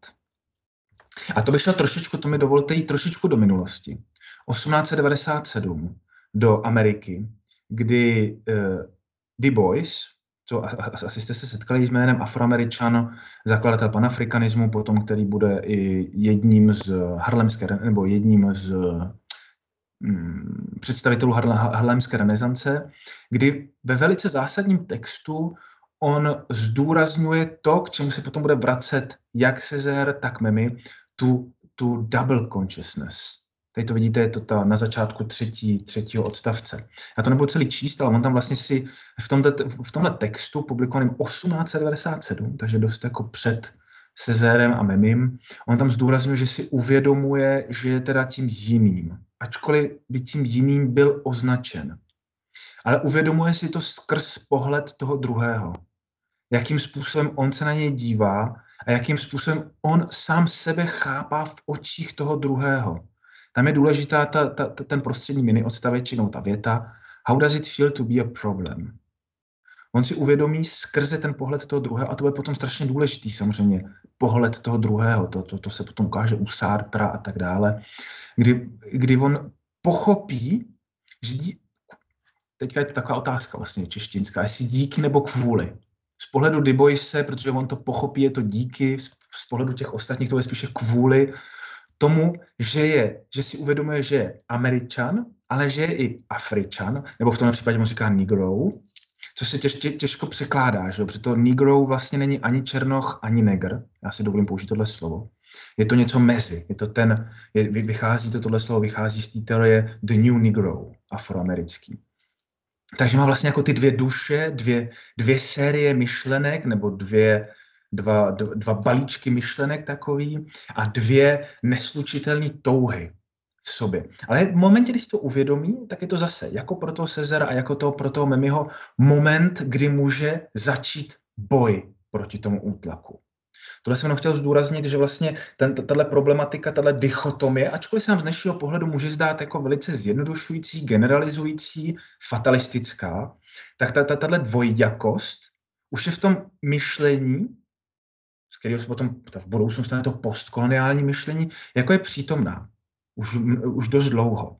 A to by šlo trošičku, to mi dovolte jít trošičku do minulosti. 1897 do Ameriky, kdy uh, Du Bois, co asi jste se setkali s jménem Afroameričan, zakladatel panafrikanismu, potom který bude i jedním z harlemské, nebo jedním z představitelů harlemské renesance, kdy ve velice zásadním textu on zdůrazňuje to, k čemu se potom bude vracet jak Césaire, tak Memi, tu, tu double consciousness, Tady to vidíte, je to ta na začátku třetí, třetího odstavce. Já to nebudu celý číst, ale on tam vlastně si v tomhle, v tomhle textu publikovaným 1897, takže dost jako před Cezérem a Memim, on tam zdůrazňuje, že si uvědomuje, že je teda tím jiným, ačkoliv by tím jiným byl označen. Ale uvědomuje si to skrz pohled toho druhého. Jakým způsobem on se na něj dívá a jakým způsobem on sám sebe chápá v očích toho druhého. Tam je důležitá ta, ta, ta, ten prostřední mini odstavec, ta věta, how does it feel to be a problem? On si uvědomí skrze ten pohled toho druhého, a to je potom strašně důležitý samozřejmě, pohled toho druhého, to, to, to se potom ukáže u Sartra a tak dále, kdy, kdy on pochopí, že dí, teďka je to taková otázka vlastně češtinská, jestli díky nebo kvůli. Z pohledu Diboise, protože on to pochopí, je to díky, z, z pohledu těch ostatních to je spíše kvůli tomu, že je, že si uvědomuje, že je Američan, ale že je i Afričan, nebo v tomhle případě mu říká Negro, co se těž, tě, těžko překládá, že? protože to Negro vlastně není ani černoch, ani negr. Já si dovolím použít tohle slovo. Je to něco mezi. Je to ten, je, vychází to tohle slovo, vychází z té teorie The New Negro, afroamerický. Takže má vlastně jako ty dvě duše, dvě, dvě série myšlenek, nebo dvě, dva, dva balíčky myšlenek takový a dvě neslučitelné touhy v sobě. Ale v momentě, kdy si to uvědomí, tak je to zase jako pro toho Cezara a jako to pro toho Memiho moment, kdy může začít boj proti tomu útlaku. Tohle jsem jenom chtěl zdůraznit, že vlastně tato problematika, tato dichotomie, ačkoliv se nám z dnešního pohledu může zdát jako velice zjednodušující, generalizující, fatalistická, tak tato dvojjakost už je v tom myšlení, z kterého se potom v budoucnu stane to postkoloniální myšlení, jako je přítomná už, už dost dlouho.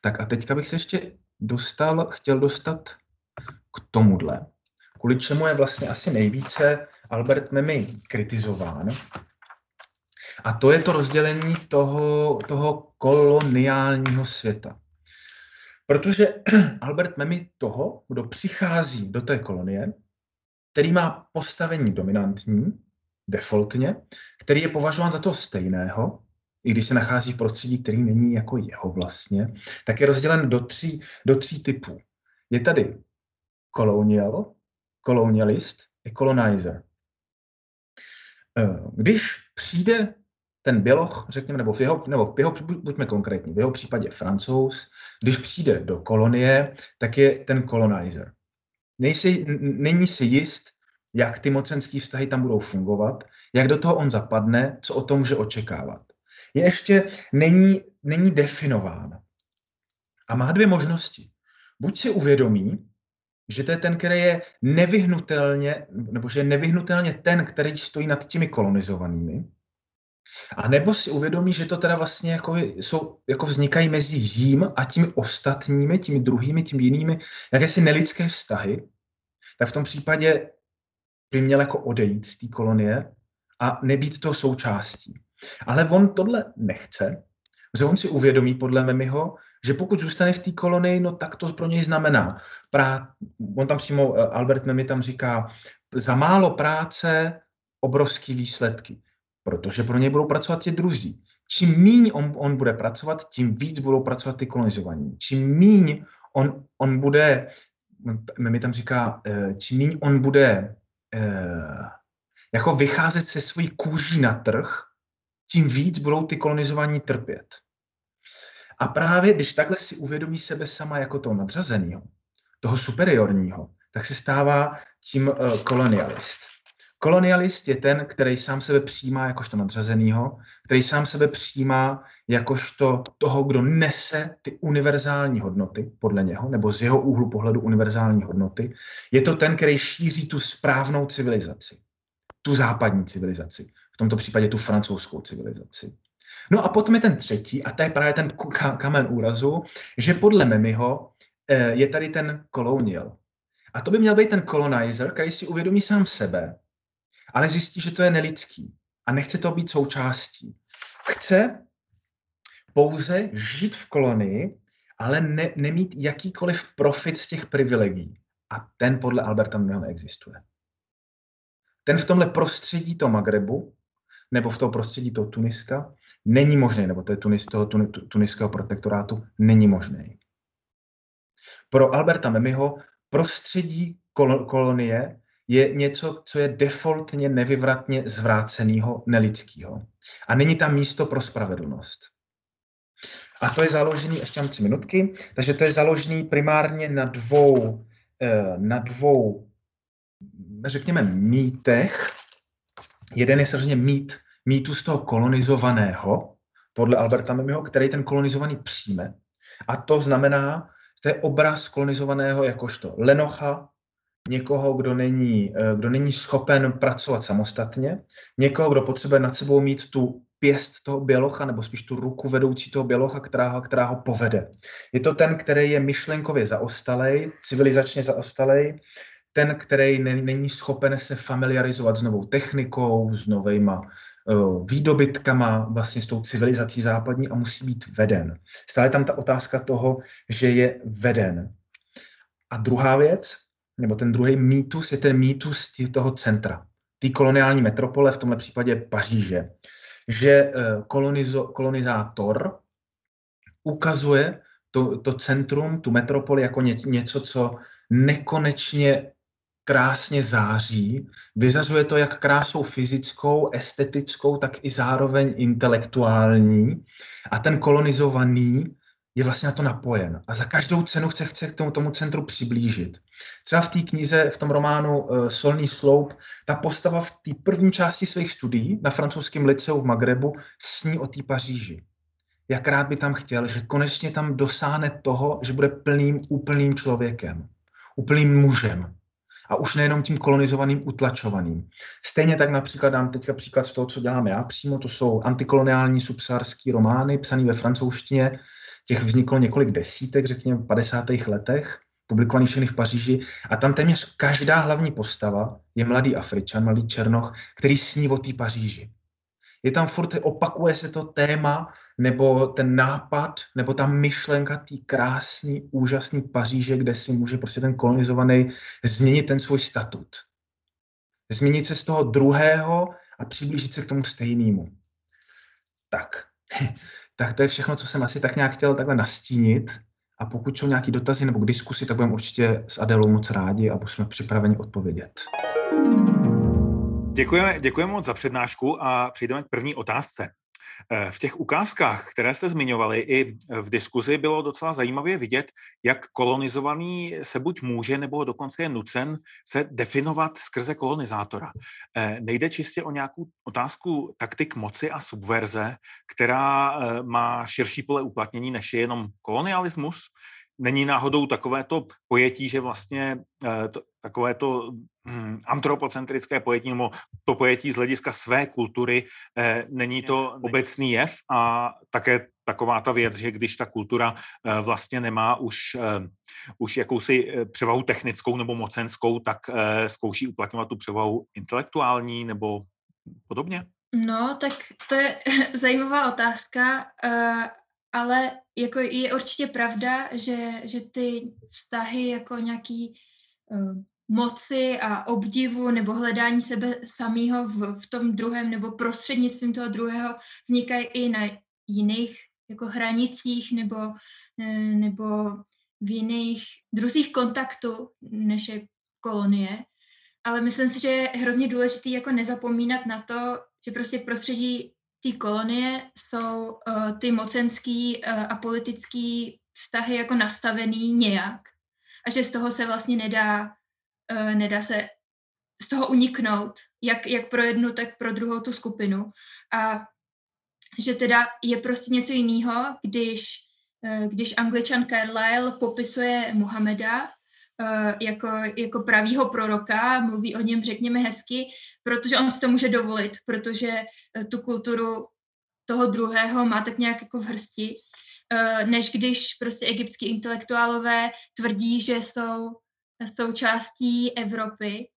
Tak a teďka bych se ještě dostal, chtěl dostat k tomuhle, kvůli čemu je vlastně asi nejvíce Albert Memmi kritizován. A to je to rozdělení toho, toho koloniálního světa. Protože Albert Memmi toho, kdo přichází do té kolonie, který má postavení dominantní, defaultně, který je považován za toho stejného, i když se nachází v prostředí, který není jako jeho vlastně, tak je rozdělen do tří, do tří typů. Je tady colonial, colonialist a colonizer. Eh, když přijde ten běloch, řekněme, nebo v jeho, nebo v jeho, buďme konkrétní, v jeho případě francouz, když přijde do kolonie, tak je ten colonizer. Nejsi, není si jist, jak ty mocenské vztahy tam budou fungovat, jak do toho on zapadne, co o tom může očekávat je ještě není, není definován. A má dvě možnosti. Buď si uvědomí, že to je ten, který je nevyhnutelně, nebo že je nevyhnutelně ten, který stojí nad těmi kolonizovanými, a nebo si uvědomí, že to teda vlastně jako, jsou, jako vznikají mezi jím a těmi ostatními, těmi druhými, těmi jinými, jakési nelidské vztahy, tak v tom případě by měl jako odejít z té kolonie a nebýt to součástí. Ale on tohle nechce, že on si uvědomí podle Memiho, že pokud zůstane v té kolonii, no tak to pro něj znamená. Prá, on tam přímo, eh, Albert Memi tam říká, za málo práce, obrovský výsledky, protože pro něj budou pracovat ti druzí. Čím míň on, on bude pracovat, tím víc budou pracovat ty kolonizovaní. Čím míň on, on bude, Memi tam říká, eh, čím míň on bude eh, jako vycházet se svojí kůží na trh, tím víc budou ty kolonizovaní trpět. A právě když takhle si uvědomí sebe sama jako toho nadřazeného, toho superiorního, tak se stává tím uh, kolonialist. Kolonialist je ten, který sám sebe přijímá jakožto nadřazenýho, který sám sebe přijímá jakožto toho, kdo nese ty univerzální hodnoty podle něho, nebo z jeho úhlu pohledu univerzální hodnoty. Je to ten, který šíří tu správnou civilizaci, tu západní civilizaci v tomto případě tu francouzskou civilizaci. No a potom je ten třetí, a to je právě ten kamen úrazu, že podle Memiho eh, je tady ten colonial. A to by měl být ten colonizer, který si uvědomí sám sebe, ale zjistí, že to je nelidský a nechce to být součástí. Chce pouze žít v kolonii, ale ne, nemít jakýkoliv profit z těch privilegií. A ten podle Alberta Mimiho neexistuje. Ten v tomhle prostředí to Magrebu nebo v toho prostředí toho Tuniska není možný, nebo to je Tunis, toho tuniského protektorátu není možný. Pro Alberta Memiho prostředí kolonie je něco, co je defaultně nevyvratně zvráceného, nelidského. A není tam místo pro spravedlnost. A to je založený, ještě mám tři minutky, takže to je založený primárně na dvou, eh, na dvou, řekněme, mýtech. Jeden je samozřejmě mýt, mýtus toho kolonizovaného, podle Alberta Mimiho, který ten kolonizovaný přijme. A to znamená, to je obraz kolonizovaného jakožto lenocha, někoho, kdo není, eh, kdo není schopen pracovat samostatně, někoho, kdo potřebuje nad sebou mít tu pěst toho bělocha, nebo spíš tu ruku vedoucí toho bělocha, která, která ho povede. Je to ten, který je myšlenkově zaostalej, civilizačně zaostalej, ten, který není schopen se familiarizovat s novou technikou, s novejma výdobytkama, vlastně s tou civilizací západní a musí být veden. Stále tam ta otázka toho, že je veden. A druhá věc, nebo ten druhý mýtus, je ten mýtus toho centra, té koloniální metropole, v tomhle případě Paříže že eh, kolonizo, kolonizátor ukazuje to, to centrum, tu metropoli jako ně, něco, co nekonečně krásně září, vyzařuje to jak krásou fyzickou, estetickou, tak i zároveň intelektuální. A ten kolonizovaný je vlastně na to napojen a za každou cenu chce, chce k tomu, tomu centru přiblížit. Třeba v té knize, v tom románu uh, Solný sloup, ta postava v té první části svých studií na francouzském liceu v Magrebu sní o té Paříži. Jak rád by tam chtěl, že konečně tam dosáhne toho, že bude plným, úplným člověkem, úplným mužem. A už nejenom tím kolonizovaným, utlačovaným. Stejně tak například dám teďka příklad z toho, co děláme já přímo, to jsou antikoloniální subsárský romány, psaný ve francouzštině, těch vzniklo několik desítek, řekněme v 50. letech, publikovaný všechny v Paříži a tam téměř každá hlavní postava je mladý Afričan, mladý Černoch, který sní o té Paříži. Je tam furt, opakuje se to téma, nebo ten nápad, nebo ta myšlenka té krásné, úžasné Paříže, kde si může prostě ten kolonizovaný změnit ten svůj statut. Změnit se z toho druhého a přiblížit se k tomu stejnému. Tak, tak to je všechno, co jsem asi tak nějak chtěl takhle nastínit. A pokud jsou nějaké dotazy nebo k diskusi, tak budeme určitě s Adelou moc rádi a jsme připraveni odpovědět. Děkujeme, děkujeme moc za přednášku a přejdeme k první otázce. Eh, v těch ukázkách, které jste zmiňovali, i v diskuzi bylo docela zajímavě vidět, jak kolonizovaný se buď může, nebo dokonce je nucen se definovat skrze kolonizátora. Eh, nejde čistě o nějakou otázku taktik moci a subverze, která eh, má širší pole uplatnění, než je jenom kolonialismus, není náhodou takové to pojetí, že vlastně to, takové to hmm, antropocentrické pojetí, nebo to pojetí z hlediska své kultury, eh, není to obecný jev? A také taková ta věc, že když ta kultura eh, vlastně nemá už, eh, už jakousi eh, převahu technickou nebo mocenskou, tak eh, zkouší uplatňovat tu převahu intelektuální nebo podobně? No, tak to je zajímavá otázka, ale jako je určitě pravda, že, že ty vztahy jako nějaký uh, moci a obdivu nebo hledání sebe samého v, v tom druhém nebo prostřednictvím toho druhého vznikají i na jiných jako hranicích nebo, nebo v jiných druzích kontaktů než je kolonie. Ale myslím si, že je hrozně důležité jako nezapomínat na to, že prostě prostředí té kolonie jsou uh, ty mocenský uh, a politický vztahy jako nastavený nějak a že z toho se vlastně nedá uh, nedá se z toho uniknout, jak, jak pro jednu, tak pro druhou tu skupinu. A že teda je prostě něco jiného, když, když angličan Carlyle popisuje Muhameda uh, jako, jako pravýho proroka, mluví o něm, řekněme, hezky, protože on si to může dovolit, protože tu kulturu toho druhého má tak nějak jako v hrsti, než když prostě egyptský intelektuálové tvrdí, že jsou součástí Evropy,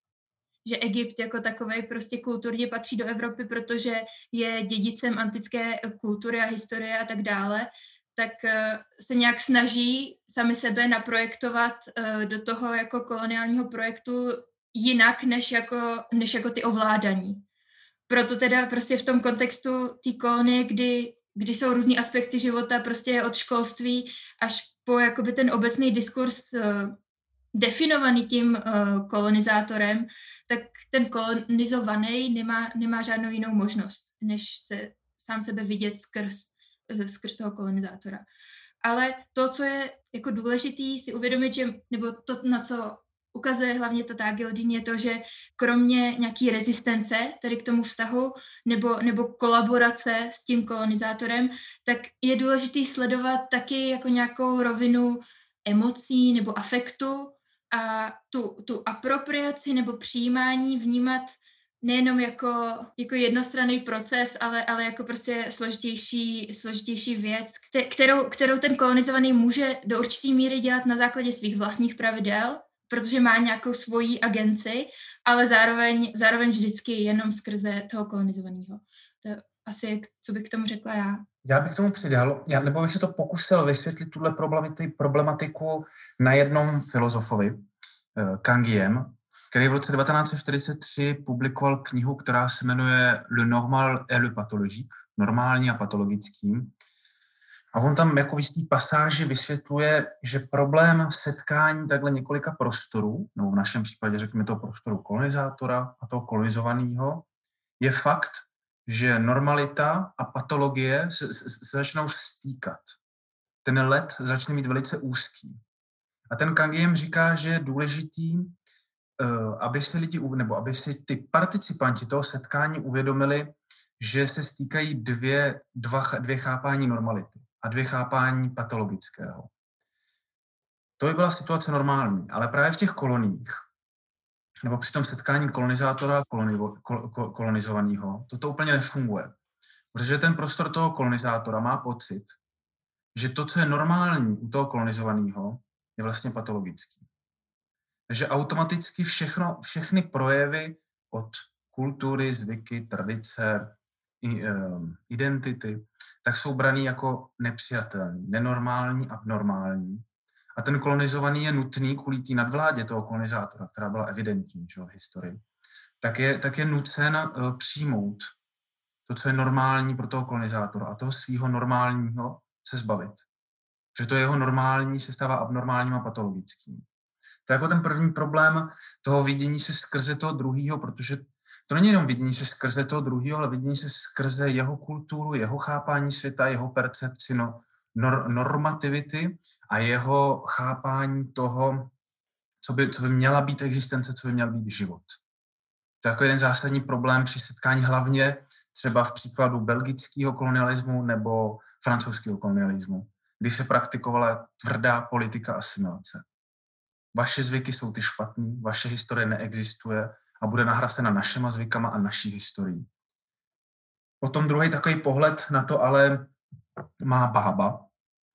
že Egypt jako takový prostě kulturně patří do Evropy, protože je dědicem antické kultury a historie a tak dále, tak eh, se nějak snaží sami sebe naprojektovat eh, do toho jako koloniálního projektu jinak, než jako, než jako ty ovládaní. Proto teda prostě v tom kontextu té kolonie, kdy, kdy jsou různý aspekty života, prostě od školství až po jakoby ten obecný diskurs eh, definovaný tím kolonizátorem, tak ten kolonizovaný nemá, nemá žádnou jinou možnost, než se sám sebe vidět skrz, skrz toho kolonizátora. Ale to, co je jako důležitý si uvědomit, že, nebo to, na co ukazuje hlavně ta Tagildin, je to, že kromě nějaký rezistence, tedy k tomu vztahu, nebo, nebo kolaborace s tím kolonizátorem, tak je důležitý sledovat taky jako nějakou rovinu emocí nebo afektu a tu, tu apropriaci nebo přijímání vnímat nejenom jako, jako jednostranný proces, ale, ale jako prostě složitější, složitější věc, kterou, kterou ten kolonizovaný může do určité míry dělat na základě svých vlastních pravidel, protože má nějakou svoji agenci, ale zároveň, zároveň vždycky jenom skrze toho kolonizovaného. To je asi, co bych k tomu řekla já. Já bych k tomu přidal, já, nebo bych se to pokusil vysvětlit, tuhle problematiku na jednom filozofovi, eh, Kangiem, který v roce 1943 publikoval knihu, která se jmenuje Le normal et le pathologique, normální a patologický. A on tam jako v jistý pasáži vysvětluje, že problém setkání takhle několika prostorů, nebo v našem případě řekněme toho prostoru kolonizátora a toho kolonizovaného, je fakt, že normalita a patologie se, se, se začnou stýkat. Ten let začne mít velice úzký. A ten Kangiem říká, že je důležitý, aby si lidi, nebo aby si ty participanti toho setkání uvědomili, že se stýkají dvě, dva, dvě chápání normality a dvě chápání patologického. To by byla situace normální, ale právě v těch koloních, nebo při tom setkání kolonizátora a kolonizovaného, toto úplně nefunguje. Protože ten prostor toho kolonizátora má pocit, že to, co je normální u toho kolonizovaného, je vlastně patologický. Takže automaticky všechno, všechny projevy od kultury, zvyky, tradice, identity, tak jsou braný jako nepřijatelný, nenormální, abnormální. A ten kolonizovaný je nutný kvůli té nadvládě toho kolonizátora, která byla evidentní že, v historii, tak je, tak je nucen uh, přijmout to, co je normální pro toho kolonizátora a toho svého normálního se zbavit. Že to jeho normální se stává abnormálním a patologickým. To je jako ten první problém toho vidění se skrze toho druhého, protože to není jenom vidění se skrze toho druhého, ale vidění se skrze jeho kulturu, jeho chápání světa, jeho percepci no, nor, normativity a jeho chápání toho, co by, co by měla být existence, co by měl být život. To je jako jeden zásadní problém při setkání hlavně třeba v příkladu belgického kolonialismu nebo francouzského kolonialismu, kdy se praktikovala tvrdá politika asimilace. Vaše zvyky jsou ty špatný, vaše historie neexistuje, a bude nahrasena našima zvykama a naší historií. Potom druhý takový pohled na to ale má bába,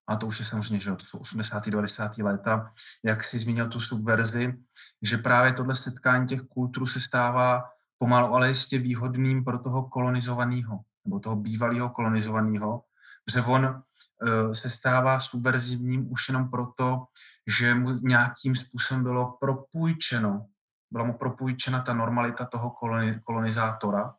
a to už je samozřejmě, že to jsou 80. 90. léta, jak si zmínil tu subverzi, že právě tohle setkání těch kultur se stává pomalu, ale jistě výhodným pro toho kolonizovaného, nebo toho bývalého kolonizovaného, protože on uh, se stává subverzivním už jenom proto, že mu nějakým způsobem bylo propůjčeno byla mu propůjčena ta normalita toho kolonizátora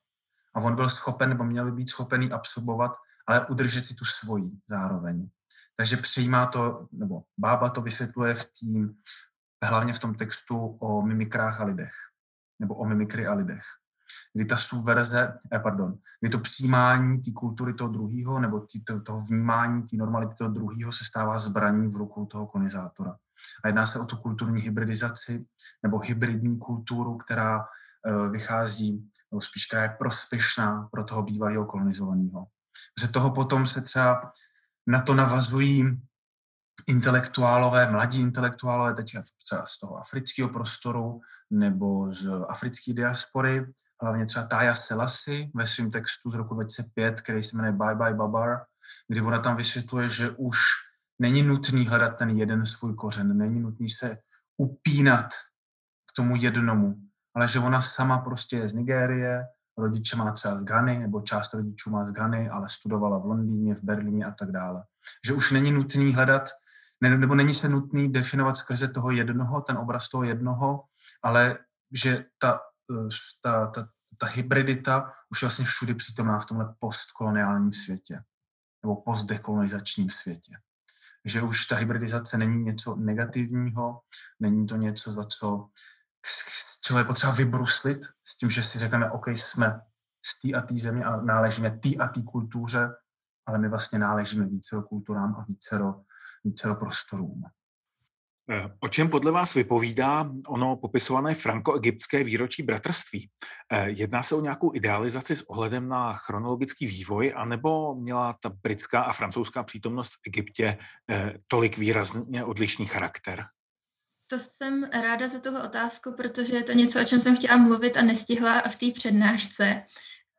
a on byl schopen, nebo měl být schopený absorbovat, ale udržet si tu svoji zároveň. Takže přijímá to, nebo bába to vysvětluje v tým, hlavně v tom textu o mimikrách a lidech, nebo o mimikry a lidech. Kdy ta subverze, eh, pardon, kdy to přijímání té kultury toho druhého, nebo tý, to, toho vnímání té normality toho druhého se stává zbraní v rukou toho kolonizátora. A jedná se o tu kulturní hybridizaci nebo hybridní kulturu, která eh, vychází, nebo spíš která je prospěšná pro toho bývalého kolonizovaného. Že toho potom se třeba na to navazují intelektuálové, mladí intelektuálové, teď třeba z toho afrického prostoru nebo z africké diaspory, hlavně třeba Taya Selassie ve svém textu z roku 2005, který se jmenuje Bye Bye Babar, kdy ona tam vysvětluje, že už není nutný hledat ten jeden svůj kořen, není nutný se upínat k tomu jednomu, ale že ona sama prostě je z Nigérie, rodiče má třeba z Ghany, nebo část rodičů má z Ghany, ale studovala v Londýně, v Berlíně a tak dále. Že už není nutný hledat, nebo není se nutný definovat skrze toho jednoho, ten obraz toho jednoho, ale že ta, ta, ta, ta hybridita už je vlastně všude přítomná v tomhle postkoloniálním světě nebo postdekolonizačním světě že už ta hybridizace není něco negativního, není to něco, za co z čeho je potřeba vybruslit, s tím, že si řekneme, OK, jsme z té a té země a náležíme té a té kultuře, ale my vlastně náležíme více kulturám a více prostorům. Eh, o čem podle vás vypovídá ono popisované franko-egyptské výročí bratrství? Eh, jedná se o nějakou idealizaci s ohledem na chronologický vývoj, anebo měla ta britská a francouzská přítomnost v Egyptě eh, tolik výrazně odlišný charakter? To jsem ráda za tuhle otázku, protože je to něco, o čem jsem chtěla mluvit a nestihla v té přednášce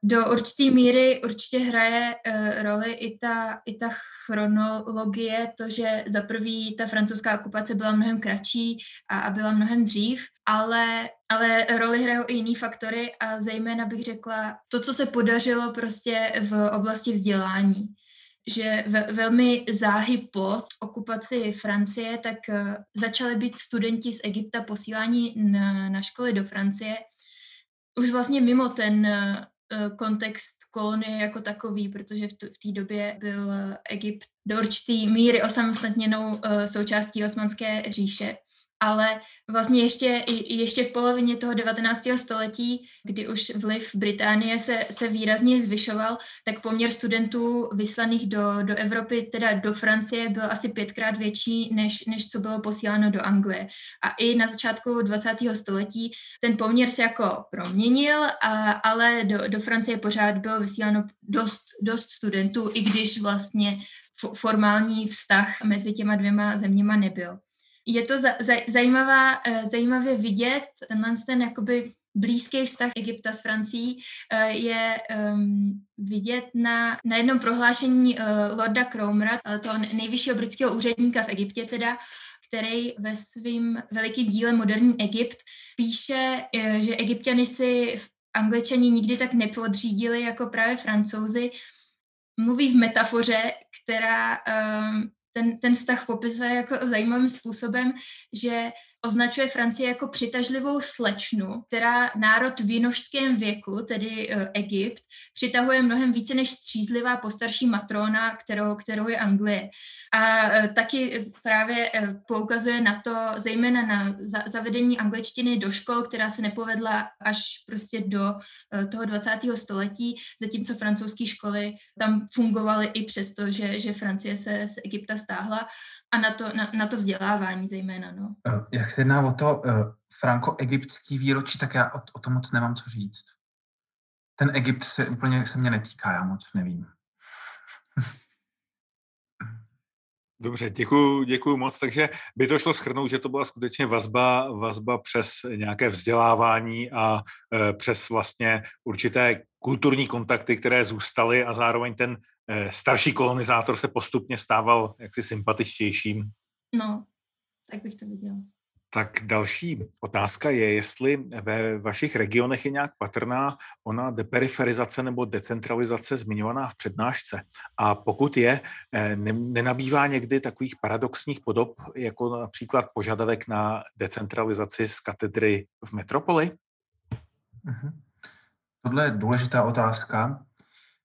do určité míry určitě hraje uh, roli i ta, i ta chronologie, to, že za prvý ta francouzská okupace byla mnohem kratší a, a byla mnohem dřív, ale, ale roli hrajou i jiný faktory a zejména bych řekla to, co se podařilo prostě v oblasti vzdělání že ve, velmi záhy po okupaci Francie, tak uh, začaly být studenti z Egypta posílání na, na školy do Francie. Už vlastně mimo ten Eh, kontext kolonie jako takový, protože v té době byl Egypt do určité míry osamostatněnou uh, součástí Osmanské říše ale vlastně ještě, ještě v polovině toho 19. století, kdy už vliv Británie se, se výrazně zvyšoval, tak poměr studentů vyslaných do, do Evropy, teda do Francie, byl asi pětkrát větší, než, než co bylo posíláno do Anglie. A i na začátku 20. století ten poměr se jako proměnil, a, ale do, do Francie pořád bylo vysíláno dost, dost studentů, i když vlastně formální vztah mezi těma dvěma zeměma nebyl je to za, za, zajímavá, uh, zajímavě vidět, tenhle ten jakoby blízký vztah Egypta s Francií uh, je um, vidět na, na jednom prohlášení uh, Lorda Cromera, toho nejvyššího britského úředníka v Egyptě teda, který ve svým velikým díle Moderní Egypt píše, že egyptiany si v angličani nikdy tak nepodřídili jako právě francouzi. Mluví v metafoře, která um, ten, ten vztah popisuje jako zajímavým způsobem, že označuje Francii jako přitažlivou slečnu, která národ v vinožském věku, tedy uh, Egypt, přitahuje mnohem více než střízlivá postarší matrona, kterou, kterou je Anglie. A uh, taky právě uh, poukazuje na to, zejména na za, zavedení angličtiny do škol, která se nepovedla až prostě do toho 20. století, zatímco francouzské školy tam fungovaly i přesto, že, že Francie se z Egypta stáhla a na to, na, na to vzdělávání zejména. No. Eh, jak se jedná o to uh, franko-egyptský výročí, tak já o, o tom moc nemám co říct. Ten Egypt se úplně se mě netýká, já moc nevím. Dobře, děkuji, děkuji moc. Takže by to šlo schrnout, že to byla skutečně vazba, vazba přes nějaké vzdělávání a e, přes vlastně určité kulturní kontakty, které zůstaly a zároveň ten starší kolonizátor se postupně stával jaksi sympatičtějším. No, tak bych to viděla. Tak další otázka je, jestli ve vašich regionech je nějak patrná ona deperiferizace nebo decentralizace zmiňovaná v přednášce. A pokud je, eh, nenabývá někdy takových paradoxních podob, jako například požadavek na decentralizaci z katedry v metropoli? Mhm. Tohle je důležitá otázka.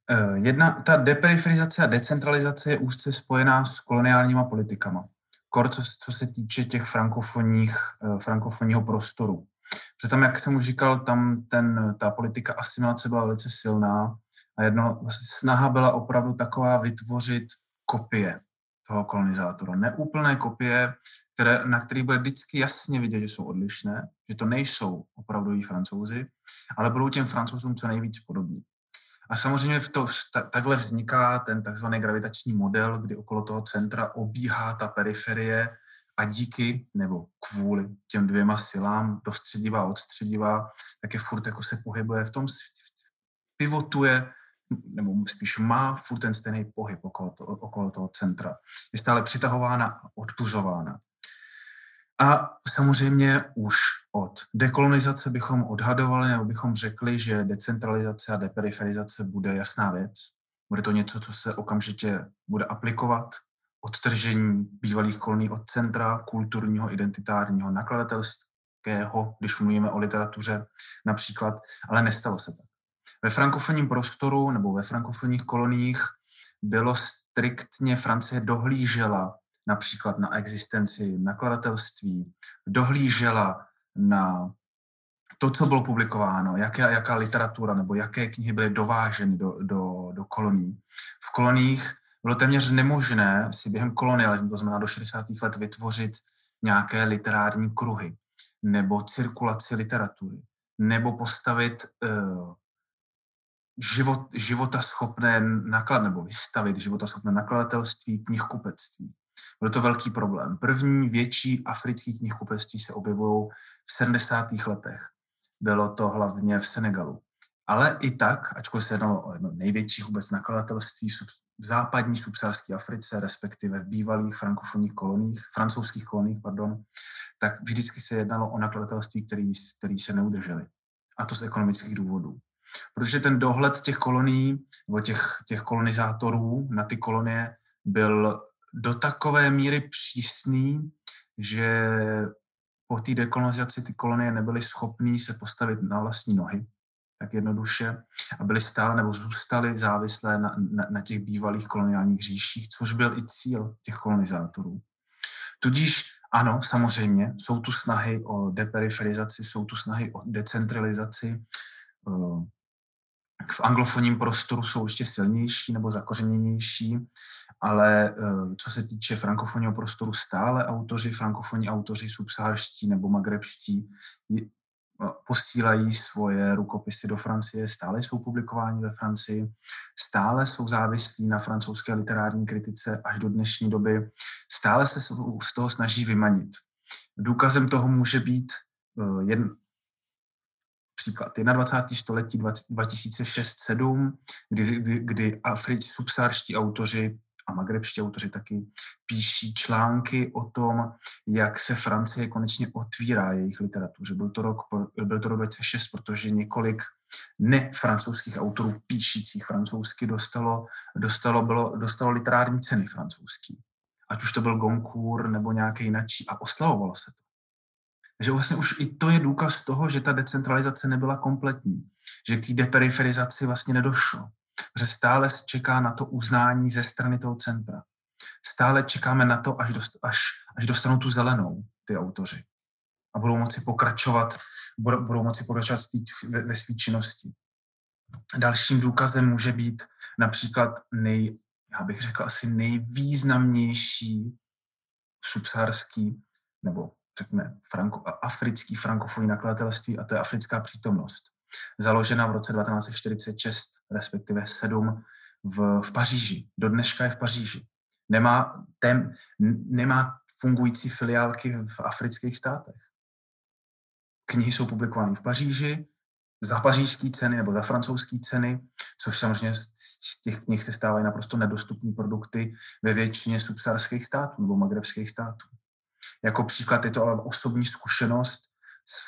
Eh, jedna, ta deperiferizace a decentralizace je úzce spojená s koloniálníma politikama kor co, co se týče těch frankofonních, eh, frankofonního prostoru. Protože tam, jak jsem už říkal, tam ten, ta politika asimilace byla velice silná a jedno, vlastně snaha byla opravdu taková vytvořit kopie toho kolonizátora. Neúplné kopie, které, na kterých bude vždycky jasně vidět, že jsou odlišné, že to nejsou opravdoví francouzi, ale budou těm francouzům co nejvíc podobní. A samozřejmě v to, ta, takhle vzniká ten takzvaný gravitační model, kdy okolo toho centra obíhá ta periferie a díky nebo kvůli těm dvěma silám, dostředivá a odstředivá, tak je furt jako se pohybuje v tom, pivotuje, nebo spíš má furt ten stejný pohyb okolo, to, okolo toho centra. Je stále přitahována a odpuzována. A samozřejmě už od dekolonizace bychom odhadovali nebo bychom řekli, že decentralizace a deperiferizace bude jasná věc. Bude to něco, co se okamžitě bude aplikovat, odtržení bývalých kolonií od centra kulturního, identitárního, nakladatelského, když mluvíme o literatuře například, ale nestalo se tak. Ve frankofonním prostoru nebo ve frankofonních koloniích bylo striktně Francie dohlížela například na existenci nakladatelství, dohlížela na to, co bylo publikováno, jaké, jaká literatura nebo jaké knihy byly dováženy do, do, do kolonií. V koloniích bylo téměř nemožné si během kolonialismu, to znamená do 60. let, vytvořit nějaké literární kruhy nebo cirkulaci literatury, nebo postavit uh, život, životaschopné naklad, nebo vystavit životaschopné nakladatelství, knihkupectví. Byl to velký problém. První větší africký knihkupectví se objevují v 70. letech. Bylo to hlavně v Senegalu. Ale i tak, ačkoliv se jednalo o jedno největší vůbec nakladatelství v západní subsaharské Africe, respektive v bývalých frankofonních koloních, francouzských koloních, pardon, tak vždycky se jednalo o nakladatelství, který, který se neudrželi. A to z ekonomických důvodů. Protože ten dohled těch kolonií nebo těch, těch kolonizátorů na ty kolonie byl do takové míry přísný, že po té dekolonizaci ty kolonie nebyly schopné se postavit na vlastní nohy, tak jednoduše, a byly stále nebo zůstaly závislé na, na, na těch bývalých koloniálních říších, což byl i cíl těch kolonizátorů. Tudíž ano, samozřejmě, jsou tu snahy o deperiferizaci, jsou tu snahy o decentralizaci. Eh, v anglofonním prostoru jsou ještě silnější nebo zakořeněnější, ale eh, co se týče frankofonního prostoru, stále autoři, frankofonní autoři subsaharští nebo magrebští posílají svoje rukopisy do Francie, stále jsou publikováni ve Francii, stále jsou závislí na francouzské literární kritice až do dnešní doby, stále se z toho snaží vymanit. Důkazem toho může být eh, jen příklad 21. století 2006-2007, kdy, kdy, kdy afrič, subsárští autoři a magrebští autoři taky píší články o tom, jak se Francie konečně otvírá jejich literatuře. Byl to rok, byl to rok 2006, protože několik nefrancouzských autorů píšících francouzsky dostalo, dostalo, bylo, dostalo literární ceny francouzský. Ať už to byl Goncourt nebo nějaký jináčí a oslavovalo se to. Takže vlastně už i to je důkaz toho, že ta decentralizace nebyla kompletní, že k té deperiferizaci vlastně nedošlo že stále se čeká na to uznání ze strany toho centra. Stále čekáme na to, až, dost, až, až dostanou tu zelenou ty autoři a budou moci pokračovat, budou, budou moci pokračovat ve, ve své činnosti. Dalším důkazem může být například nej, já bych řekl asi nejvýznamnější subsaharský nebo řekněme franko, africký frankofonní nakladatelství a to je africká přítomnost založena v roce 1946, respektive 7 v, v Paříži. Do dneška je v Paříži. Nemá, tém, nemá fungující filiálky v afrických státech. Knihy jsou publikovány v Paříži, za pařížské ceny nebo za francouzské ceny, což samozřejmě z těch knih se stávají naprosto nedostupní produkty ve většině subsaharských států nebo magrebských států. Jako příklad je to ale osobní zkušenost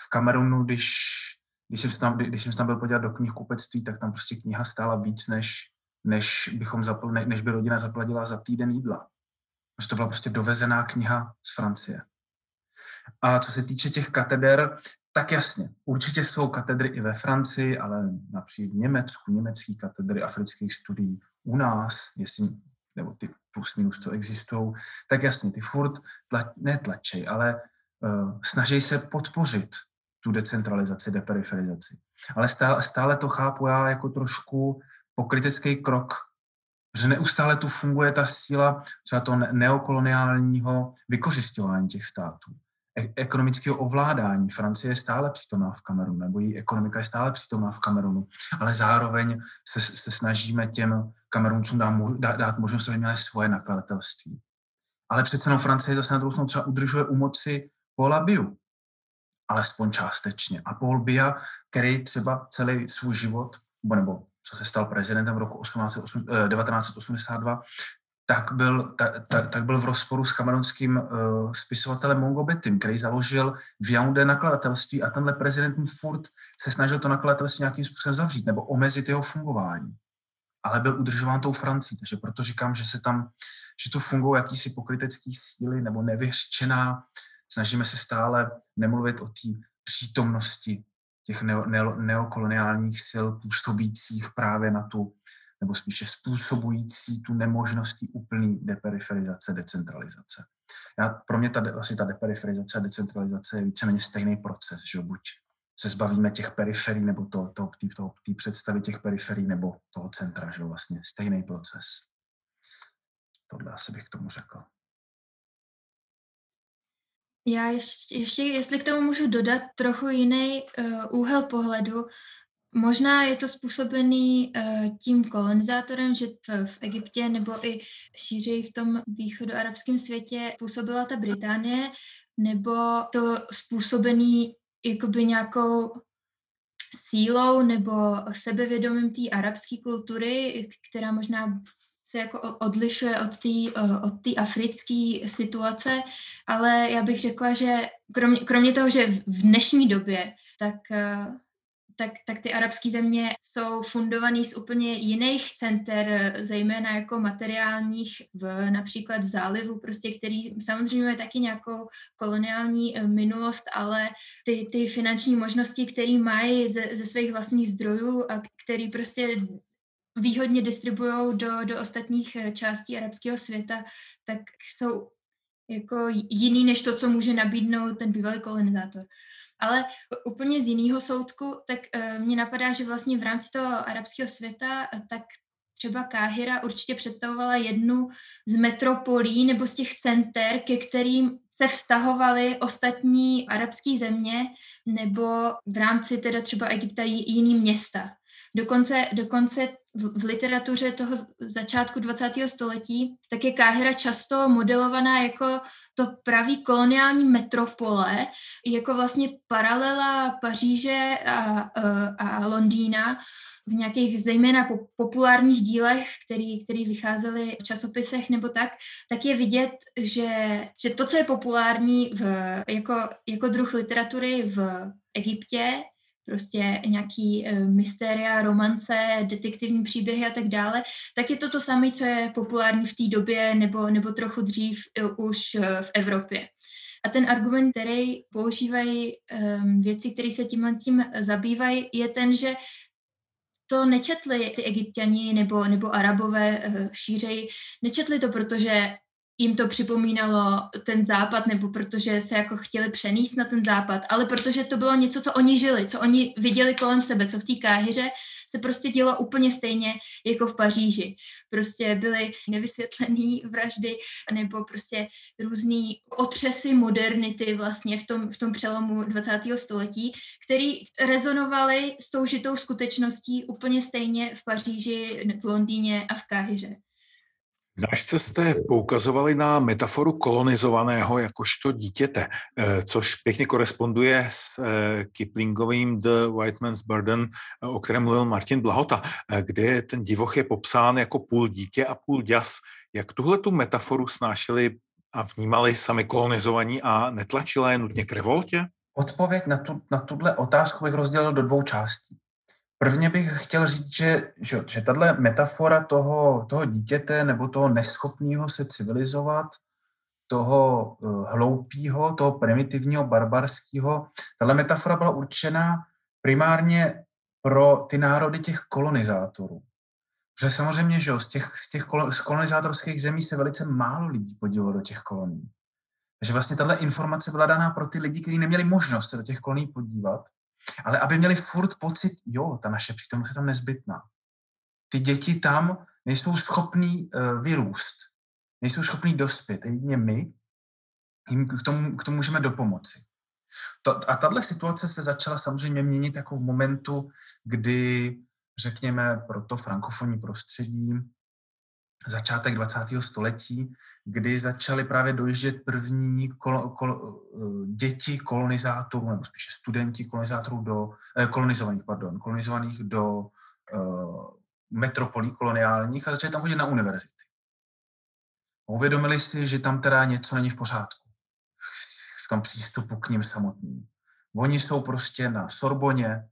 v Kamerunu, když když jsem, tam, když jsem tam byl podívat do knihkupectví, tak tam prostě kniha stála víc, než, než, bychom zapl, ne, než by rodina zaplatila za týden jídla. Protože to byla prostě dovezená kniha z Francie. A co se týče těch kateder, tak jasně, určitě jsou katedry i ve Francii, ale například v Německu, německý katedry afrických studií u nás, jestli, nebo ty plus minus, co existují, tak jasně, ty furt tla, netlačej, ale uh, snaží se podpořit tu decentralizaci, deperiferizaci. Ale stále, stále to chápu já jako trošku pokrytecký krok, že neustále tu funguje ta síla třeba to neokoloniálního vykořišťování těch států, e- ekonomického ovládání. Francie je stále přítomná v Kamerunu, nebo její ekonomika je stále přítomná v Kamerunu, ale zároveň se, se snažíme těm Kameruncům dát, dát možnost, aby měli svoje nakladatelství. Ale přece jenom Francie zase na druhou stranu třeba udržuje u moci Paula Biu, alespoň částečně. A Paul Bia, který třeba celý svůj život, nebo co se stal prezidentem v roku 1982, eh, tak byl, tak, tak, tak byl v rozporu s kamerunským uh, spisovatelem Mongo Betim, který založil v Yaoundé nakladatelství a tenhle prezident mu furt se snažil to nakladatelství nějakým způsobem zavřít nebo omezit jeho fungování. Ale byl udržován tou Francií, takže proto říkám, že se tam, že tu fungují jakýsi pokrytecký síly nebo nevyřčená snažíme se stále nemluvit o té přítomnosti těch neo, neo, neokoloniálních sil působících právě na tu, nebo spíše způsobující tu nemožnost úplný deperiferizace, decentralizace. Já, pro mě ta, vlastně ta deperiferizace a decentralizace je víceméně stejný proces, že buď se zbavíme těch periferií nebo to, to, tý, to, tý představy těch periferií nebo toho centra, že vlastně stejný proces. Tohle asi bych k tomu řekl. Já ještě, ještě, jestli k tomu můžu dodat trochu jiný uh, úhel pohledu, možná je to způsobený uh, tím kolonizátorem, že v, v Egyptě nebo i šířeji v tom východoarabském světě působila ta Británie, nebo to způsobený jakoby nějakou sílou nebo sebevědomím té arabské kultury, která možná se jako odlišuje od té od africké situace, ale já bych řekla, že kromě, kromě toho, že v dnešní době, tak tak, tak ty arabské země jsou fundované z úplně jiných center, zejména jako materiálních, v, například v zálivu, prostě, který samozřejmě má taky nějakou koloniální eh, minulost, ale ty, ty finanční možnosti, které mají ze, ze svých vlastních zdrojů a který prostě výhodně distribuují do, do ostatních eh, částí arabského světa, tak jsou jako jiný než to, co může nabídnout ten bývalý kolonizátor. Ale úplně z jiného soudku, tak uh, mně napadá, že vlastně v rámci toho arabského světa, uh, tak třeba Káhira určitě představovala jednu z metropolí nebo z těch center, ke kterým se vztahovaly ostatní arabské země nebo v rámci teda třeba Egypta jiný města. Dokonce, dokonce v, literatuře toho začátku 20. století tak je Káhira často modelovaná jako to pravý koloniální metropole, jako vlastně paralela Paříže a, a, a Londýna v nějakých zejména populárních dílech, který, který vycházely v časopisech nebo tak, tak je vidět, že, že to, co je populární v, jako, jako druh literatury v Egyptě, prostě nějaký uh, mystéria, romance, detektivní příběhy a tak dále, tak je to to samé, co je populární v té době nebo, nebo trochu dřív uh, už uh, v Evropě. A ten argument, který používají um, věci, které se tímhle tím zabývají, je ten, že to nečetli ty egyptiani nebo, nebo arabové uh, šířej, nečetli to, protože jim to připomínalo ten západ, nebo protože se jako chtěli přenést na ten západ, ale protože to bylo něco, co oni žili, co oni viděli kolem sebe, co v té káhyře se prostě dělo úplně stejně jako v Paříži. Prostě byly nevysvětlené vraždy nebo prostě různé otřesy modernity vlastně v tom, v tom přelomu 20. století, který rezonovaly s tou žitou skutečností úplně stejně v Paříži, v Londýně a v Káhyře. Nášce jste poukazovali na metaforu kolonizovaného jakožto dítěte, eh, což pěkně koresponduje s eh, Kiplingovým The White Man's Burden, eh, o kterém mluvil Martin Blahota, kde ten divoch je popsán jako půl dítě a půl děs. Jak tuhle tu metaforu snášeli a vnímali sami kolonizovaní a netlačila je nutně k revoltě? Odpověď na, tu, na tuhle otázku bych rozdělil do dvou částí. Prvně bych chtěl říct, že, že, že tahle metafora toho, toho dítěte nebo toho neschopného se civilizovat, toho uh, hloupého, toho primitivního, barbarského, tahle metafora byla určena primárně pro ty národy těch kolonizátorů. Protože samozřejmě, že z těch, z těch z kolonizátorských zemí se velice málo lidí podívalo do těch kolonií. Takže vlastně tahle informace byla daná pro ty lidi, kteří neměli možnost se do těch kolonií podívat ale aby měli furt pocit, jo, ta naše přítomnost je tam nezbytná. Ty děti tam nejsou schopný uh, vyrůst, nejsou schopný dospět. Jedině my jim k tomu, k tomu můžeme dopomoci. To, a tahle situace se začala samozřejmě měnit jako v momentu, kdy, řekněme, pro to frankofonní prostředí začátek 20. století, kdy začaly právě dojíždět první kol, kol, eh, děti kolonizátorů, nebo spíše studenti kolonizátorů do, eh, kolonizovaných, pardon, kolonizovaných do uh, metropolí koloniálních a začali tam chodit na univerzity. Uvědomili si, že tam teda něco není v pořádku v tom přístupu k ním samotným. Oni jsou prostě na Sorboně,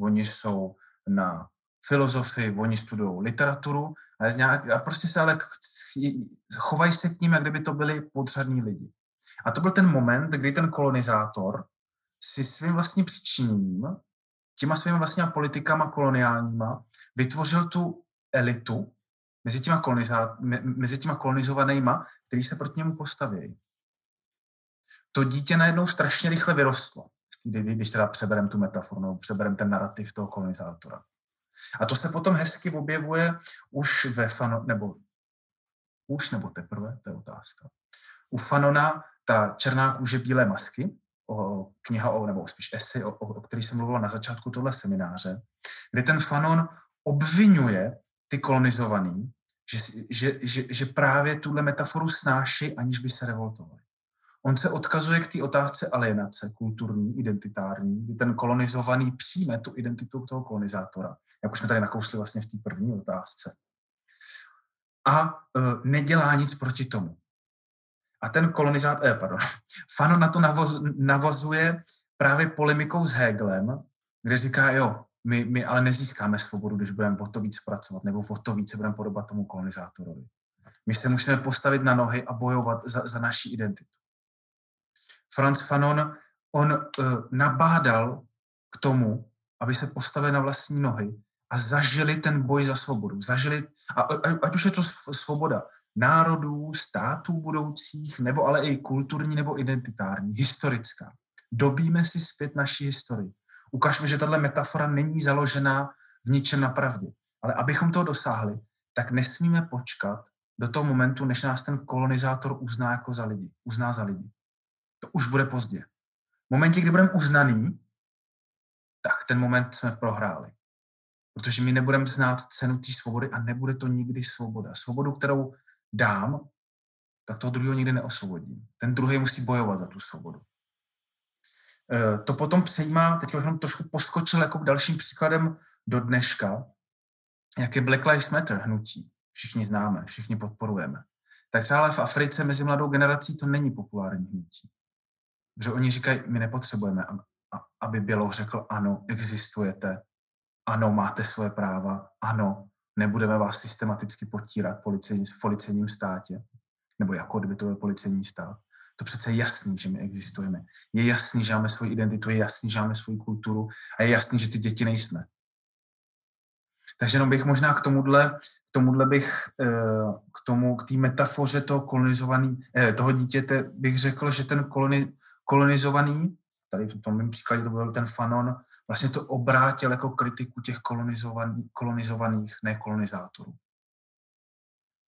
oni jsou na filozofii, oni studují literaturu nějak, a prostě se ale chovají se k ním, jak kdyby to byli podřadní lidi. A to byl ten moment, kdy ten kolonizátor si svým vlastním přičiněním, těma svými vlastníma politikama koloniálníma, vytvořil tu elitu mezi těma, koloniza, mezi těma kolonizovanýma, který se proti němu postaví. To dítě najednou strašně rychle vyrostlo, když teda přeberem tu metaforu, nebo přeberem ten narrativ toho kolonizátora. A to se potom hezky objevuje už ve Fanon, nebo už nebo teprve, to je otázka. U Fanona ta černá kůže bílé masky, o, kniha, o, nebo spíš esy, o, o, o který jsem mluvila na začátku tohle semináře, kde ten Fanon obvinuje ty kolonizovaný, že, že, že, že právě tuhle metaforu snáší, aniž by se revoltovali. On se odkazuje k té otázce alienace, kulturní, identitární, kdy ten kolonizovaný přijme tu identitu toho kolonizátora, jak už jsme tady nakousli vlastně v té první otázce. A uh, nedělá nic proti tomu. A ten kolonizátor, eh, pardon, Fanon na to navoz, navazuje právě polemikou s Hegelem, kde říká, jo, my, my ale nezískáme svobodu, když budeme o to víc pracovat, nebo o to více budeme podobat tomu kolonizátorovi. My se musíme postavit na nohy a bojovat za, za naší identitu. Franz Fanon, on uh, nabádal k tomu, aby se postavili na vlastní nohy a zažili ten boj za svobodu. Zažili, a, ať už je to svoboda národů, států budoucích, nebo ale i kulturní nebo identitární, historická. Dobíme si zpět naší historii. Ukažme, že tahle metafora není založená v ničem na pravdě. Ale abychom toho dosáhli, tak nesmíme počkat do toho momentu, než nás ten kolonizátor uzná jako za lidi, uzná za lidi. To už bude pozdě. V momentě, kdy budeme uznaný, tak ten moment jsme prohráli. Protože my nebudeme znát cenu té svobody a nebude to nikdy svoboda. Svobodu, kterou dám, tak toho druhého nikdy neosvobodím. Ten druhý musí bojovat za tu svobodu. E, to potom přejímá, teď bych trošku poskočil jako dalším příkladem do dneška, jak je Black Lives Matter hnutí. Všichni známe, všichni podporujeme. Tak třeba v Africe mezi mladou generací to není populární hnutí. Protože oni říkají, my nepotřebujeme, aby Běloch řekl, ano, existujete, ano, máte svoje práva, ano, nebudeme vás systematicky potírat policejní, v policejním státě, nebo jako kdyby to byl policejní stát. To přece je jasný, že my existujeme. Je jasný, že máme svoji identitu, je jasný, že máme svoji kulturu a je jasný, že ty děti nejsme. Takže jenom bych možná k tomuhle, k tomuhle bych, eh, k tomu, k té metafoře toho kolonizovaný, eh, toho dítěte bych řekl, že ten koloni, kolonizovaný, tady v tom mém příkladě to byl ten Fanon, vlastně to obrátil jako kritiku těch kolonizovaných, kolonizovaných nekolonizátorů.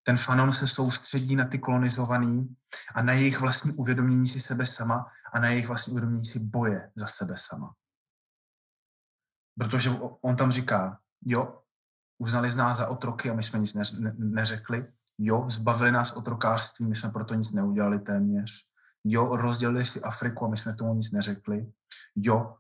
Ten Fanon se soustředí na ty kolonizovaný a na jejich vlastní uvědomění si sebe sama a na jejich vlastní uvědomění si boje za sebe sama. Protože on tam říká, jo, uznali z nás za otroky a my jsme nic neřekli, jo, zbavili nás otrokářství, my jsme proto nic neudělali téměř, jo, rozdělili si Afriku a my jsme tomu nic neřekli, jo,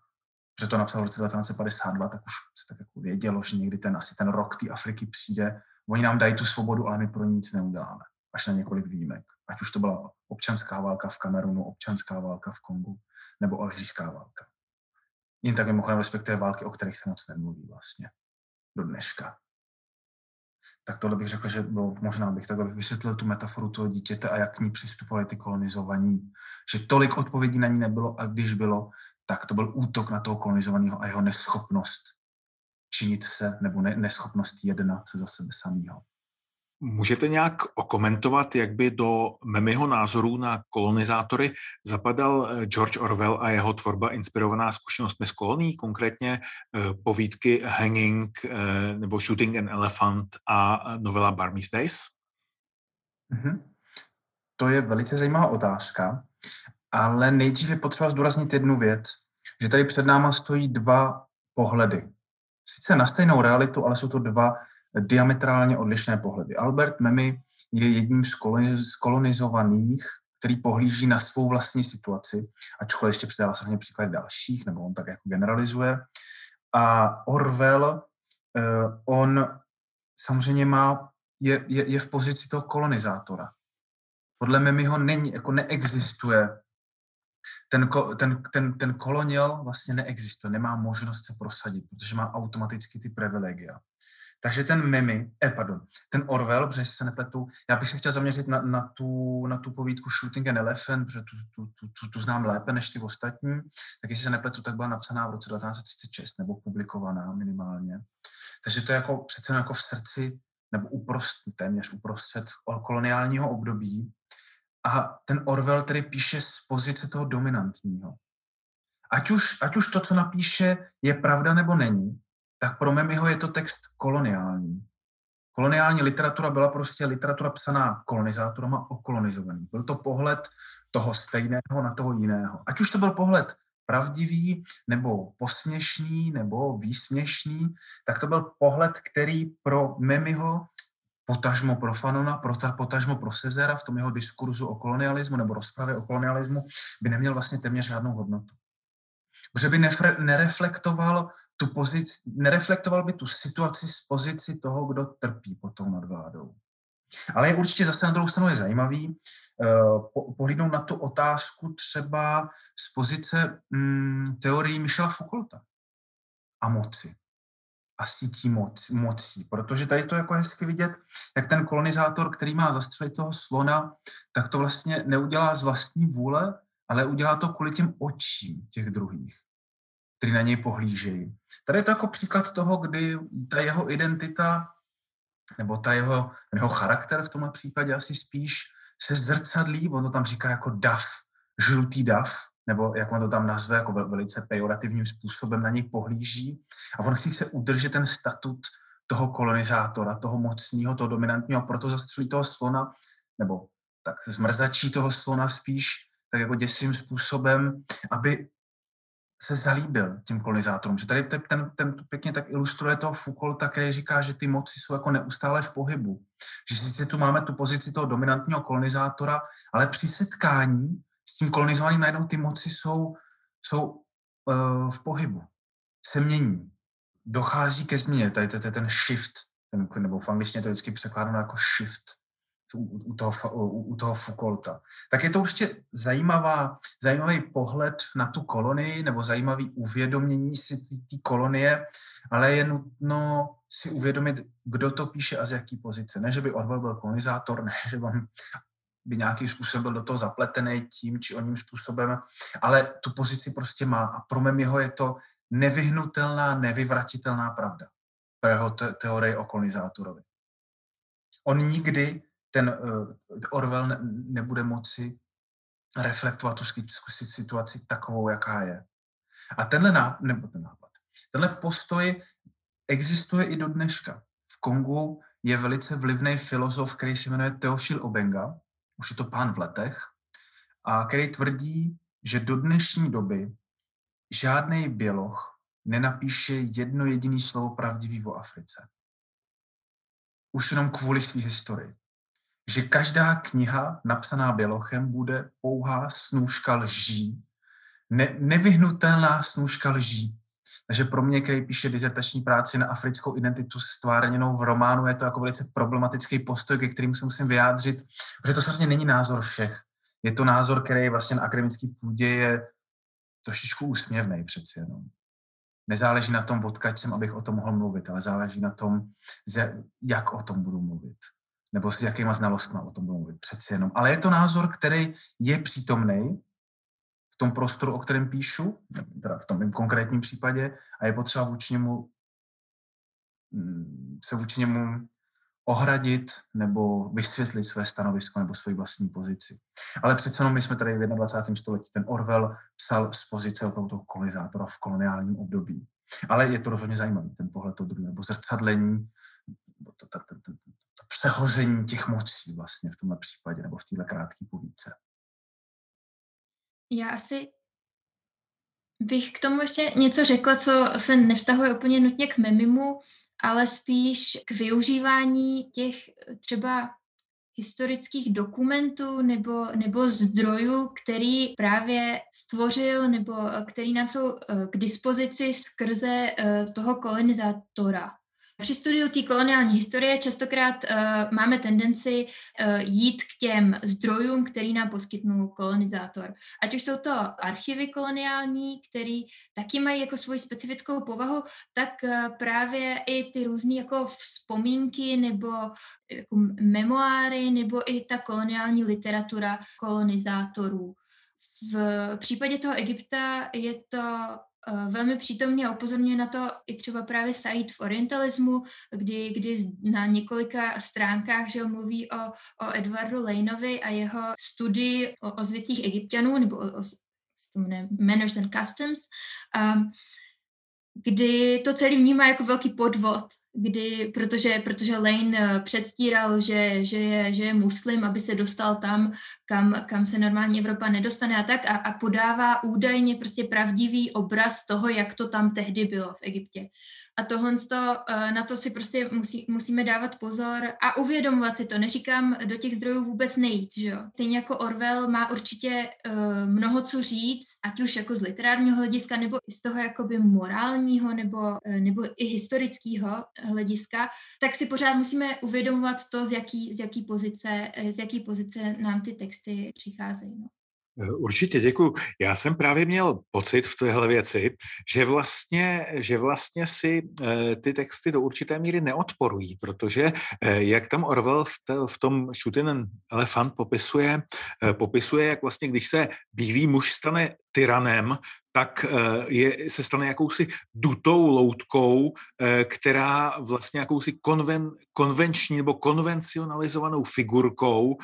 že to napsal v roce 1952, tak už se tak jako vědělo, že někdy ten, asi ten rok té Afriky přijde. Oni nám dají tu svobodu, ale my pro nic neuděláme. Až na několik výjimek. Ať už to byla občanská válka v Kamerunu, občanská válka v Kongu, nebo alžírská válka. Jen tak mimochodem respektive války, o kterých se moc nemluví vlastně do dneška. Tak tohle bych řekl, že bylo, možná bych takhle vysvětlil tu metaforu toho dítěte a jak k ní přistupovali ty kolonizovaní. Že tolik odpovědí na ní nebylo a když bylo, tak to byl útok na toho kolonizovaného a jeho neschopnost činit se nebo ne, neschopnost jednat za sebe samého. Můžete nějak okomentovat, jak by do Memiho názoru na kolonizátory zapadal eh, George Orwell a jeho tvorba inspirovaná zkušenostmi z kolonií, konkrétně eh, povídky Hanging eh, nebo Shooting an Elephant a novela Barmy's Days? Mm-hmm. To je velice zajímavá otázka. Ale nejdříve potřeba zdůraznit jednu věc, že tady před náma stojí dva pohledy. Sice na stejnou realitu, ale jsou to dva diametrálně odlišné pohledy. Albert Memmi je jedním z kolonizovaných, který pohlíží na svou vlastní situaci, ačkoliv ještě přidává samozřejmě příklady dalších, nebo on tak jako generalizuje. A Orwell, eh, on samozřejmě má, je, je, je v pozici toho kolonizátora. Podle Memiho není, jako neexistuje ten, ten, ten, ten kolonial vlastně neexistuje, nemá možnost se prosadit, protože má automaticky ty privilegia. Takže ten Mimi, eh, pardon, ten Orwell, protože se nepletu, já bych se chtěl zaměřit na, na, tu, na tu povídku Shooting an Elephant, protože tu, tu, tu, tu, tu znám lépe než ty ostatní, tak jestli se nepletu, tak byla napsaná v roce 1936 nebo publikovaná minimálně. Takže to je jako přece jako v srdci nebo uprost, téměř uprostřed koloniálního období. A ten Orwell tedy píše z pozice toho dominantního. Ať už, ať už to, co napíše, je pravda nebo není, tak pro Memiho je to text koloniální. Koloniální literatura byla prostě literatura psaná kolonizátorama o kolonizovaných. Byl to pohled toho stejného na toho jiného. Ať už to byl pohled pravdivý, nebo posměšný, nebo výsměšný, tak to byl pohled, který pro Memiho, potažmo pro Fanona, pro ta, potažmo pro Cezera v tom jeho diskurzu o kolonialismu nebo rozpravě o kolonialismu by neměl vlastně téměř žádnou hodnotu. Protože by nefre, nereflektoval tu pozici, nereflektoval by tu situaci z pozici toho, kdo trpí pod tou nadvládou. Ale je určitě zase na druhou stranu je zajímavý uh, pohlídnout na tu otázku třeba z pozice um, teorii Michela Foucaulta a moci. A sítí moc, mocí, protože tady to jako hezky vidět, jak ten kolonizátor, který má zastřelit toho slona, tak to vlastně neudělá z vlastní vůle, ale udělá to kvůli těm očím těch druhých který na něj pohlížejí. Tady je to jako příklad toho, kdy ta jeho identita nebo ta jeho, jeho charakter v tomhle případě asi spíš se zrcadlí, on to tam říká jako dav, žlutý dav, nebo jak on to tam nazve, jako velice pejorativním způsobem na něj pohlíží a on chce se udržet ten statut toho kolonizátora, toho mocního, toho dominantního a proto zastřelí toho slona, nebo tak zmrzačí toho slona spíš tak jako děsivým způsobem, aby se zalíbil těm kolonizátorům. Že tady ten, ten, ten pěkně tak ilustruje toho Foucaulta, který říká, že ty moci jsou jako neustále v pohybu. Že sice tu máme tu pozici toho dominantního kolonizátora, ale při setkání s tím kolonizovaným najednou ty moci jsou, jsou uh, v pohybu. Se mění. Dochází ke změně. Tady to je ten shift, ten, nebo v angličtině to je vždycky překládáno jako shift u, toho, u, toho Foucaulta. Tak je to určitě zajímavá, zajímavý pohled na tu kolonii nebo zajímavý uvědomění si té kolonie, ale je nutno si uvědomit, kdo to píše a z jaký pozice. Ne, že by Orwell byl kolonizátor, ne, že by, by nějakým způsobem byl do toho zapletený tím či oním způsobem, ale tu pozici prostě má a pro jeho je to nevyhnutelná, nevyvratitelná pravda pro jeho teorii o kolonizátorovi. On nikdy ten uh, Orwell ne, nebude moci reflektovat tu situaci takovou, jaká je. A tenhle nápad, nebo ten nápad, tenhle postoj existuje i do dneška. V Kongu je velice vlivný filozof, který se jmenuje Teofil Obenga, už je to pán v letech, a který tvrdí, že do dnešní doby žádný běloch nenapíše jedno jediné slovo pravdivý o Africe. Už jenom kvůli své historii že každá kniha napsaná Bělochem bude pouhá snůžka lží, ne, nevyhnutelná snůžka lží. Takže pro mě, který píše dizertační práci na africkou identitu stvárněnou v románu, je to jako velice problematický postoj, ke kterým se musím vyjádřit, protože to samozřejmě není názor všech. Je to názor, který vlastně na akademické půdě je trošičku úsměvný přeci jenom. Nezáleží na tom, odkaď jsem, abych o tom mohl mluvit, ale záleží na tom, jak o tom budu mluvit nebo s jakýma znalostmi o tom budu mluvit, přeci jenom. Ale je to názor, který je přítomný v tom prostoru, o kterém píšu, teda v tom konkrétním případě, a je potřeba vůči němu mm, se vůči němu ohradit nebo vysvětlit své stanovisko nebo svoji vlastní pozici. Ale přece jenom my jsme tady v 21. století. Ten Orwell psal z pozice toho kolonizátora v koloniálním období. Ale je to rozhodně zajímavý, ten pohled to druhý, nebo zrcadlení, nebo to, to, to, to, přehození těch mocí vlastně v tomhle případě nebo v této krátké povídce. Já asi bych k tomu ještě něco řekla, co se nevztahuje úplně nutně k memimu, ale spíš k využívání těch třeba historických dokumentů nebo, nebo zdrojů, který právě stvořil nebo který nám jsou eh, k dispozici skrze eh, toho kolonizátora. Při studiu té koloniální historie častokrát uh, máme tendenci uh, jít k těm zdrojům, který nám poskytnul kolonizátor. Ať už jsou to archivy koloniální, který taky mají jako svoji specifickou povahu, tak uh, právě i ty různé jako vzpomínky nebo jako memoáry nebo i ta koloniální literatura kolonizátorů. V případě toho Egypta je to velmi přítomně upozorňuje na to i třeba právě Said v orientalismu, kdy, kdy na několika stránkách že mluví o, o Edwardu Laneovi a jeho studii o, o zvěcích egyptianů, nebo o, o Manners and Customs, um, kdy to celý vnímá jako velký podvod, kdy, protože, protože Lane eh, předstíral, že, že, je, že je muslim, aby se dostal tam, kam, kam se normálně Evropa nedostane a tak a, a podává údajně prostě pravdivý obraz toho, jak to tam tehdy bylo v Egyptě. A tohle eh, na to si prostě musí, musíme dávat pozor a uvědomovat si to. Neříkám do těch zdrojů vůbec nejít, že jo. Stejně jako Orwell má určitě uh, mnoho co říct, ať už jako z literárního hlediska, nebo i z toho jakoby morálního, nebo, uh, nebo i historického hlediska, tak si pořád musíme uvědomovat to, z jaký, z jaký pozice, z jaký pozice nám ty texty přicházejí. No. Eh, určitě děkuji. Já jsem právě měl pocit v téhle věci, že vlastně, že vlastně si eh, ty texty do určité míry neodporují, protože eh, jak tam Orwell v, te, v tom Shooting Elephant popisuje, popisuje, jak vlastně, když se bílý muž stane tyranem, tak je, se stane jakousi dutou loutkou, která vlastně jakousi konven, konvenční nebo konvencionalizovanou figurkou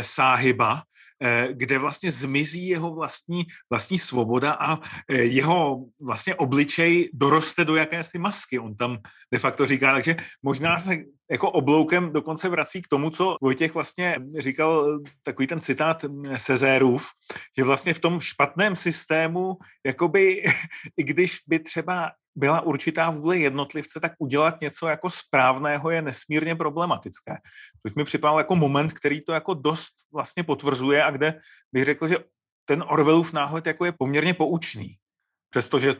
sáhyba, kde vlastně zmizí jeho vlastní, vlastní svoboda a eh, jeho vlastně obličej doroste do jakési masky. On tam de facto říká, takže možná se jako obloukem dokonce vrací k tomu, co Vojtěch vlastně říkal, takový ten citát Cezérův, že vlastně v tom špatném systému, jakoby, i když by třeba byla určitá vůle jednotlivce, tak udělat něco jako správného je nesmírně problematické. To mi připadal jako moment, který to jako dost vlastně potvrzuje a kde bych řekl, že ten Orwellův náhled jako je poměrně poučný. Přestože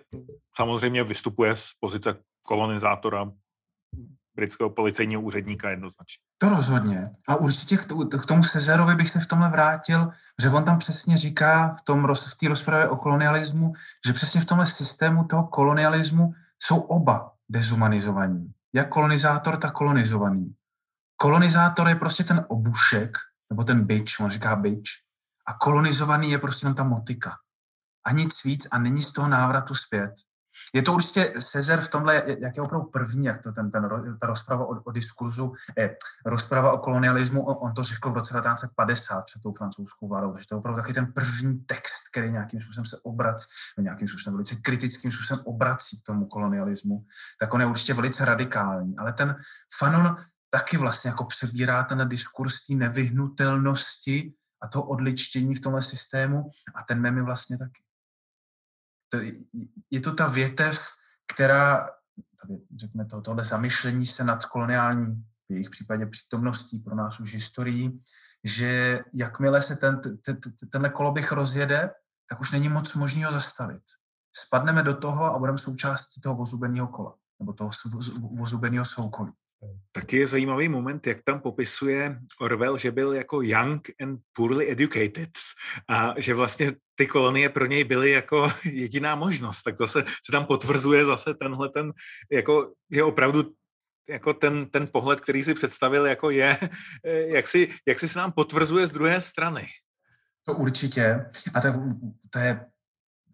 samozřejmě vystupuje z pozice kolonizátora britského policejního úředníka jednoznačně. To rozhodně. A určitě k tomu Cezarovi bych se v tomhle vrátil, že on tam přesně říká v, tom, v té rozpravě o kolonialismu, že přesně v tomhle systému toho kolonialismu jsou oba dezumanizovaní. Jak kolonizátor, tak kolonizovaný. Kolonizátor je prostě ten obušek, nebo ten byč, on říká byč, a kolonizovaný je prostě jenom ta motika. A nic víc a není z toho návratu zpět. Je to určitě Cezer v tomhle, jak je opravdu první, jak to ten, ten, ta rozprava o, o diskurzu, eh, rozprava o kolonialismu, on, to řekl v roce 1950 před tou francouzskou vládou, že to je opravdu taky ten první text, který nějakým způsobem se obrací, nějakým způsobem velice kritickým způsobem obrací k tomu kolonialismu, tak on je určitě velice radikální. Ale ten Fanon taky vlastně jako přebírá ten diskurs té nevyhnutelnosti a to odličtění v tomhle systému a ten mem vlastně taky to, je to ta větev, která, řekněme to, tohle zamyšlení se nad koloniální v jejich případě přítomností pro nás už historií, že jakmile se ten, ten, tenhle koloběh rozjede, tak už není moc možného zastavit. Spadneme do toho a budeme součástí toho vozubeného kola, nebo toho vozubeného soukolí. Taky je zajímavý moment, jak tam popisuje Orwell, že byl jako young and poorly educated a že vlastně ty kolonie pro něj byly jako jediná možnost. Tak zase se tam potvrzuje zase tenhle ten, jako je opravdu jako ten, ten pohled, který si představil, jako je, jak si, jak si se nám potvrzuje z druhé strany. To určitě. A to, to je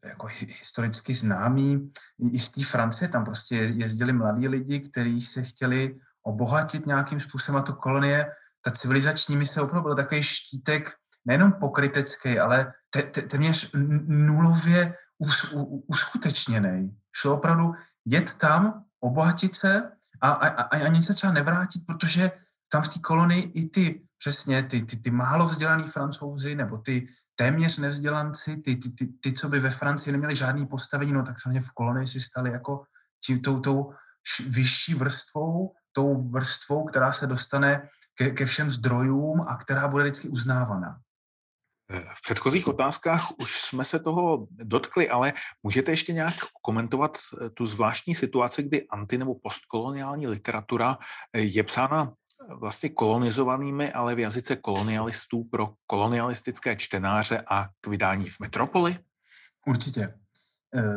jako historicky známý. I z té Francie tam prostě jezdili mladí lidi, kteří se chtěli obohatit nějakým způsobem a to kolonie, ta civilizační mise opravdu byl takový štítek, nejenom pokrytecký, ale te, te, téměř nulově us, u, uskutečněný. Šlo opravdu jet tam, obohatit se a, a, a, a ani se třeba nevrátit, protože tam v té kolonii i ty, přesně, ty, ty, ty málo vzdělaný francouzi nebo ty téměř nevzdělanci, ty, ty, ty, ty, co by ve Francii neměli žádný postavení, no tak samozřejmě v kolonii si stali jako tím, tou, tou vyšší vrstvou tou vrstvou, která se dostane ke, ke všem zdrojům a která bude vždycky uznávaná. V předchozích otázkách už jsme se toho dotkli, ale můžete ještě nějak komentovat eh, tu zvláštní situaci, kdy anti- nebo postkoloniální literatura eh, je psána eh, vlastně kolonizovanými, ale v jazyce kolonialistů pro kolonialistické čtenáře a k vydání v metropoli? Určitě.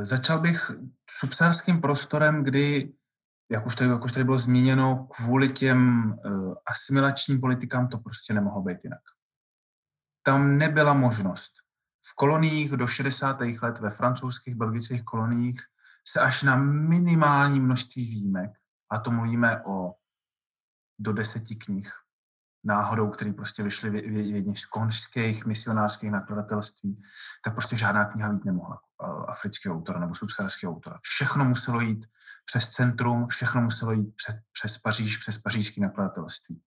Začal bych subsárským prostorem, kdy jak už, tady, jak už tady bylo zmíněno, kvůli těm uh, asimilačním politikám to prostě nemohlo být jinak. Tam nebyla možnost v koloniích do 60. let ve francouzských, belgických koloniích se až na minimální množství výjimek, a to mluvíme o do deseti knih, náhodou, které prostě vyšly v, v jedných z konžských misionářských nakladatelství, tak prostě žádná kniha být nemohla afrického autora nebo subsaharského autora. Všechno muselo jít přes centrum, všechno muselo jít přes, přes Paříž, přes pařížské nakladatelství.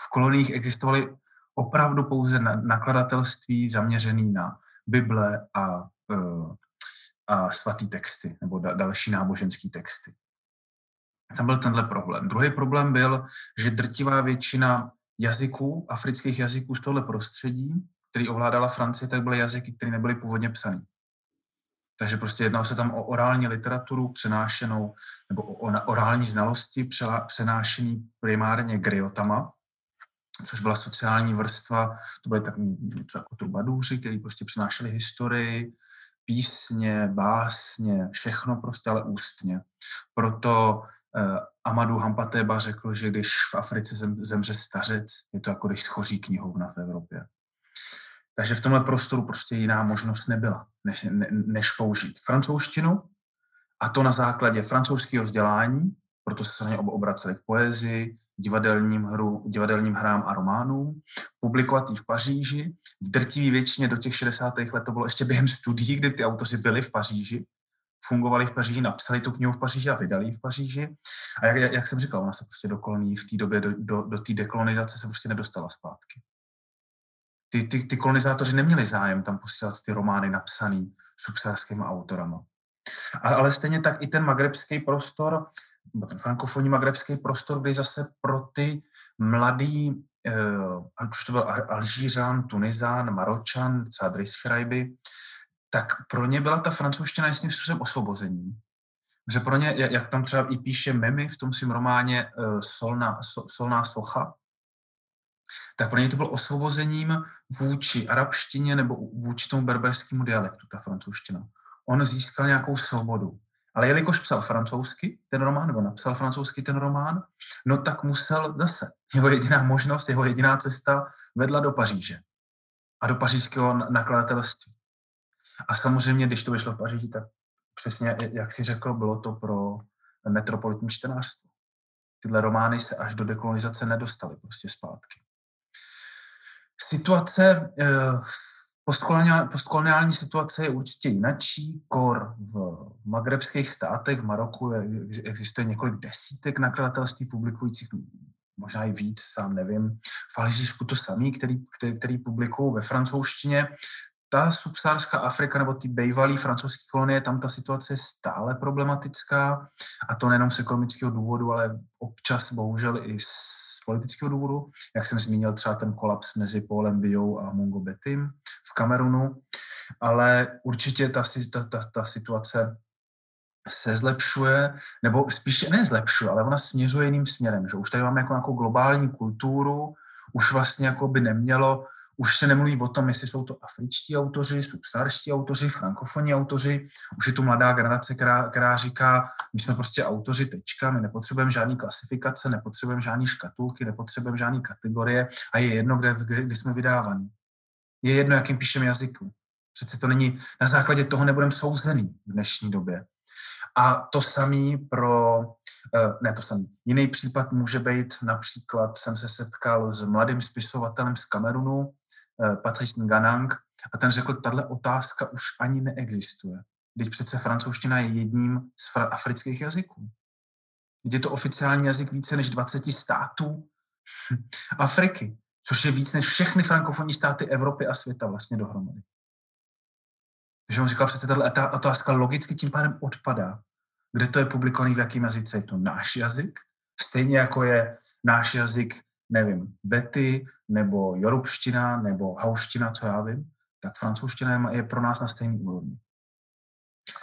V koloniích existovaly opravdu pouze nakladatelství zaměřený na Bible a, e, a svatý texty nebo další náboženské texty. Tam byl tenhle problém. Druhý problém byl, že drtivá většina jazyků, afrických jazyků z tohle prostředí, který ovládala Francie, tak byly jazyky, které nebyly původně psané. Takže prostě jednalo se tam o orální literaturu přenášenou, nebo o, orální znalosti přenášený primárně griotama, což byla sociální vrstva, to byly tak něco jako trubaduři, kteří prostě přenášeli historii, písně, básně, všechno prostě, ale ústně. Proto Amadou Hampateba řekl, že když v Africe zem, zemře stařec, je to jako když schoří knihovna v Evropě. Takže v tomhle prostoru prostě jiná možnost nebyla, než, ne, než použít francouzštinu a to na základě francouzského vzdělání, proto se ně obraceli k poezii, divadelním, hru, divadelním hrám a románům, publikovat v Paříži. V drtivé většině do těch 60. let to bylo ještě během studií, kdy ty autoři byli v Paříži, fungovali v Paříži, napsali tu knihu v Paříži a vydali ji v Paříži. A jak, jak jsem říkal, ona se prostě do kolonií v té době, do, do, do té dekolonizace se prostě nedostala zpátky. Ty, ty, ty kolonizátoři neměli zájem tam posílat ty romány napsané subsaharskými autorama. A, ale stejně tak i ten magrebský prostor, ten frankofonní magrebský prostor, byl zase pro ty mladý, eh, ať už to byl Alžířan, Tunizán, Maročan, Cadris Šrajby, tak pro ně byla ta francouzština jasným způsobem osvobozením. Že pro ně, jak tam třeba i píše Memi v tom svém románě uh, Solná, so, Solná socha, tak pro ně to bylo osvobozením vůči arabštině nebo vůči tomu berberskému dialektu, ta francouzština. On získal nějakou svobodu. Ale jelikož psal francouzsky ten román, nebo napsal francouzsky ten román, no tak musel zase. Jeho jediná možnost, jeho jediná cesta vedla do Paříže a do pařížského nakladatelství. A samozřejmě, když to vyšlo v Paříži, tak přesně, jak si řekl, bylo to pro metropolitní čtenářstvo. Tyhle romány se až do dekolonizace nedostaly prostě zpátky. Situace, eh, postkoloniální, situace je určitě jinačí. Kor v magrebských státech, v Maroku existuje několik desítek nakladatelství publikujících možná i víc, sám nevím. V Alžírsku to samý, který, který, který publikují ve francouzštině ta subsaharská Afrika nebo ty bývalé francouzské kolonie, tam ta situace je stále problematická. A to nejenom z ekonomického důvodu, ale občas bohužel i z politického důvodu, jak jsem zmínil třeba ten kolaps mezi Polem Biou a Mongo Betim v Kamerunu, ale určitě ta, ta, ta, ta situace se zlepšuje, nebo spíše ne zlepšuje, ale ona směřuje jiným směrem, že už tady máme jako nějakou globální kulturu, už vlastně jako by nemělo už se nemluví o tom, jestli jsou to afričtí autoři, subsaharští autoři, frankofonní autoři. Už je tu mladá generace, která, která říká, my jsme prostě autoři tečka, my nepotřebujeme žádný klasifikace, nepotřebujeme žádný škatulky, nepotřebujeme žádný kategorie a je jedno, kde, kde, kde jsme vydávaní. Je jedno, jakým píšeme jazyku. Přece to není, na základě toho nebudeme souzený v dnešní době. A to samý pro, eh, ne to samý, jiný případ může být, například jsem se setkal s mladým spisovatelem z Kamerunu, Patrice Nganang, a ten řekl, tahle otázka už ani neexistuje. Teď přece francouzština je jedním z afrických jazyků. Je to oficiální jazyk více než 20 států Afriky, což je víc než všechny frankofonní státy Evropy a světa vlastně dohromady. Takže on říkal, přece tato otázka logicky tím pádem odpadá. Kde to je publikovaný, v jakém jazyce? Je to náš jazyk? Stejně jako je náš jazyk nevím, bety, nebo jorubština, nebo hauština, co já vím, tak francouzština je pro nás na stejný úrovni.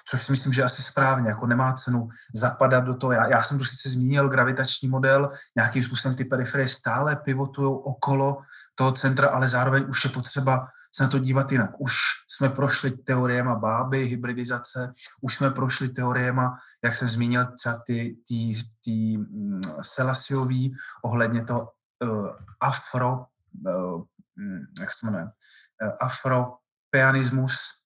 Což si myslím, že asi správně, jako nemá cenu zapadat do toho. Já, já jsem tu sice zmínil gravitační model, nějakým způsobem ty periferie stále pivotují okolo toho centra, ale zároveň už je potřeba se na to dívat jinak. Už jsme prošli teoriema báby, hybridizace, už jsme prošli teoriema, jak jsem zmínil, třeba ty, ty, ty mm, Selasiový ohledně toho afro, uh, jak se to jmenuje, uh, afro peanismus,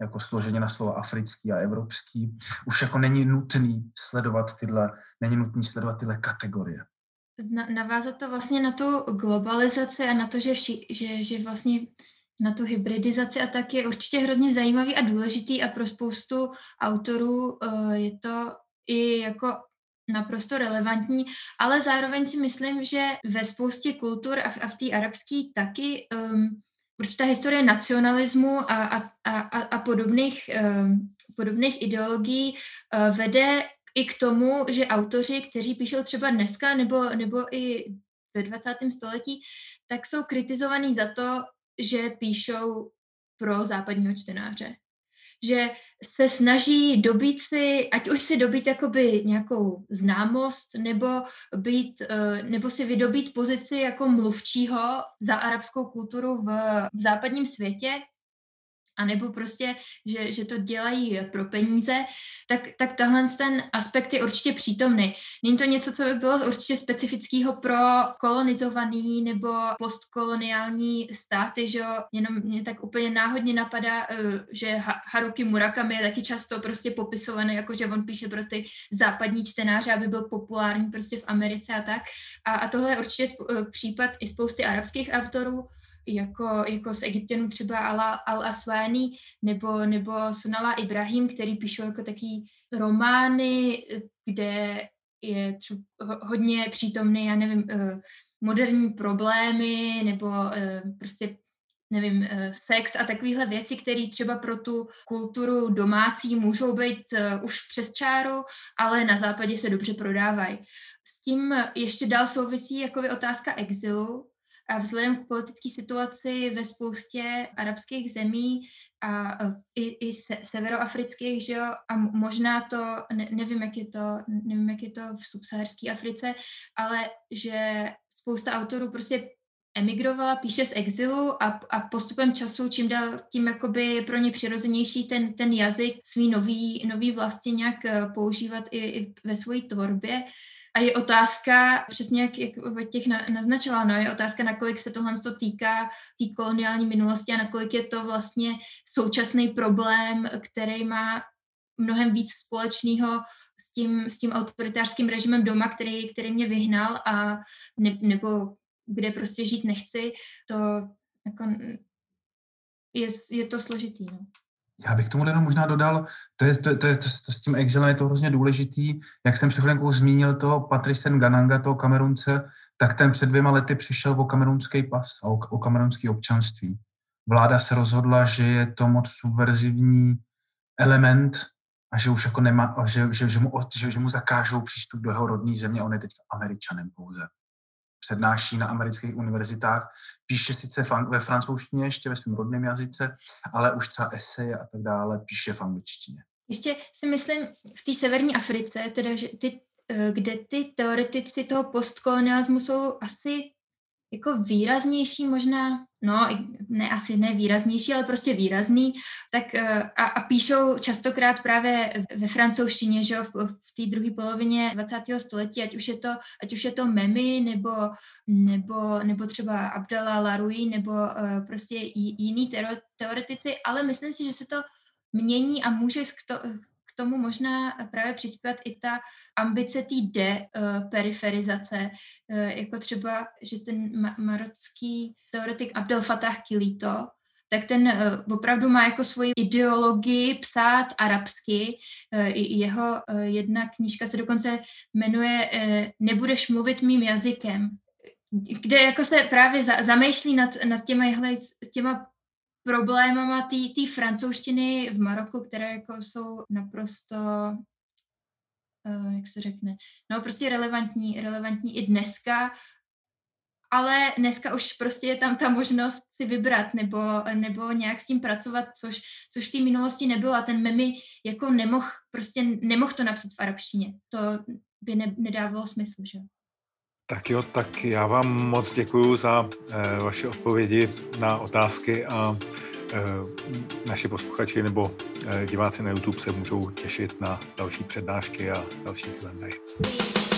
jako složeně na slova africký a evropský, už jako není nutný sledovat tyhle, není nutný sledovat tyhle kategorie. Navázat to vlastně na tu globalizaci a na to, že, vši, že, že vlastně na tu hybridizaci a tak je určitě hrozně zajímavý a důležitý a pro spoustu autorů uh, je to i jako naprosto relevantní, ale zároveň si myslím, že ve spoustě kultur a v, a v té arabské taky um, určitá historie nacionalismu a, a, a, a podobných, um, podobných ideologií uh, vede i k tomu, že autoři, kteří píšou třeba dneska nebo, nebo i ve 20. století, tak jsou kritizovaní za to, že píšou pro západního čtenáře. Že se snaží dobít si, ať už si dobít jakoby nějakou známost, nebo, být, eh, nebo si vydobít pozici jako mluvčího za arabskou kulturu v, v západním světě, anebo prostě, že, že to dělají pro peníze, tak, tak tahle ten aspekt je určitě přítomný. Není to něco, co by bylo určitě specifického pro kolonizovaný nebo postkoloniální státy, že jenom mě tak úplně náhodně napadá, eh, že Haruki Murakami je taky často prostě popisovaný, jako že on píše pro ty západní čtenáře, aby byl populární prostě v Americe a tak. A, a tohle je určitě eh, případ i spousty arabských autorů, jako, jako z Egyptěnů třeba Al-Aswani nebo, nebo Sunala Ibrahim, který píšou jako taky romány, kde je hodně přítomný, já nevím, eh, moderní problémy nebo eh, prostě nevím, eh, sex a takovéhle věci, které třeba pro tu kulturu domácí můžou být už přes čáru, ale na západě se dobře prodávají. S tím ještě dál souvisí jako otázka exilu, a vzhledem k politické situaci ve spoustě arabských zemí a i, i se, severoafrických, že jo, a možná to, ne, nevím, jak je to, nevím, jak je to v subsaharské Africe, ale že spousta autorů prostě emigrovala, píše z exilu a, a postupem času, čím dál tím jakoby pro ně přirozenější ten, ten jazyk svý nový, nový vlastně nějak eh, používat i, i ve své tvorbě. A je otázka, přesně jak, jak těch na, naznačila, no, je otázka, nakolik se tohle to týká té tý koloniální minulosti a nakolik je to vlastně současný problém, který má mnohem víc společného s tím, s tím autoritářským režimem doma, který, který mě vyhnal a ne, nebo kde prostě žít nechci, to jako je, je to složitý. No. Já bych tomu jenom možná dodal, to, je, to, to, to, to s tím exilem je to hrozně důležitý. Jak jsem před chvílenkou zmínil toho Patricen Gananga, toho Kamerunce, tak ten před dvěma lety přišel o kamerunský pas a o, o kamerunský občanství. Vláda se rozhodla, že je to moc subverzivní element a že už jako nemá, že, že, že, mu, že, že mu zakážou přístup do jeho rodní země, on je teď američanem pouze přednáší na amerických univerzitách, píše sice ve francouzštině, ještě ve svém rodném jazyce, ale už třeba eseje a tak dále píše v angličtině. Ještě si myslím, v té severní Africe, teda, že ty, eh, kde ty teoretici toho postkolonialismu jsou asi jako výraznější možná, no ne asi ne výraznější, ale prostě výrazný, tak eh, a, a píšou častokrát právě ve francouzštině, že jo, v, v té druhé polovině 20. století, ať už je to, ať už je to Memy, nebo, nebo, nebo třeba Abdallah Laroui, nebo uh, prostě jiný teoretici, ale myslím si, že se to mění a může tomu možná právě přispívat i ta ambice té deperiferizace, eh, jako třeba, že ten marocký teoretik Abdel Fattah Kilito, tak ten opravdu má jako svoji ideologii psát arabsky. Jeho jedna knížka se dokonce jmenuje Nebudeš mluvit mým jazykem, kde jako se právě za, zamýšlí nad, nad těma, těma problémama té francouzštiny v Maroku, které jako jsou naprosto, uh, jak se řekne, no prostě relevantní, relevantní i dneska, ale dneska už prostě je tam ta možnost si vybrat nebo, nebo nějak s tím pracovat, což, což v té minulosti nebylo a ten memi jako nemohl, prostě nemohl to napsat v arabštině. To by ne, nedávalo smysl, že? Tak jo, tak já vám moc děkuji za e, vaše odpovědi na otázky a e, naši posluchači nebo e, diváci na YouTube se můžou těšit na další přednášky a další Q&A.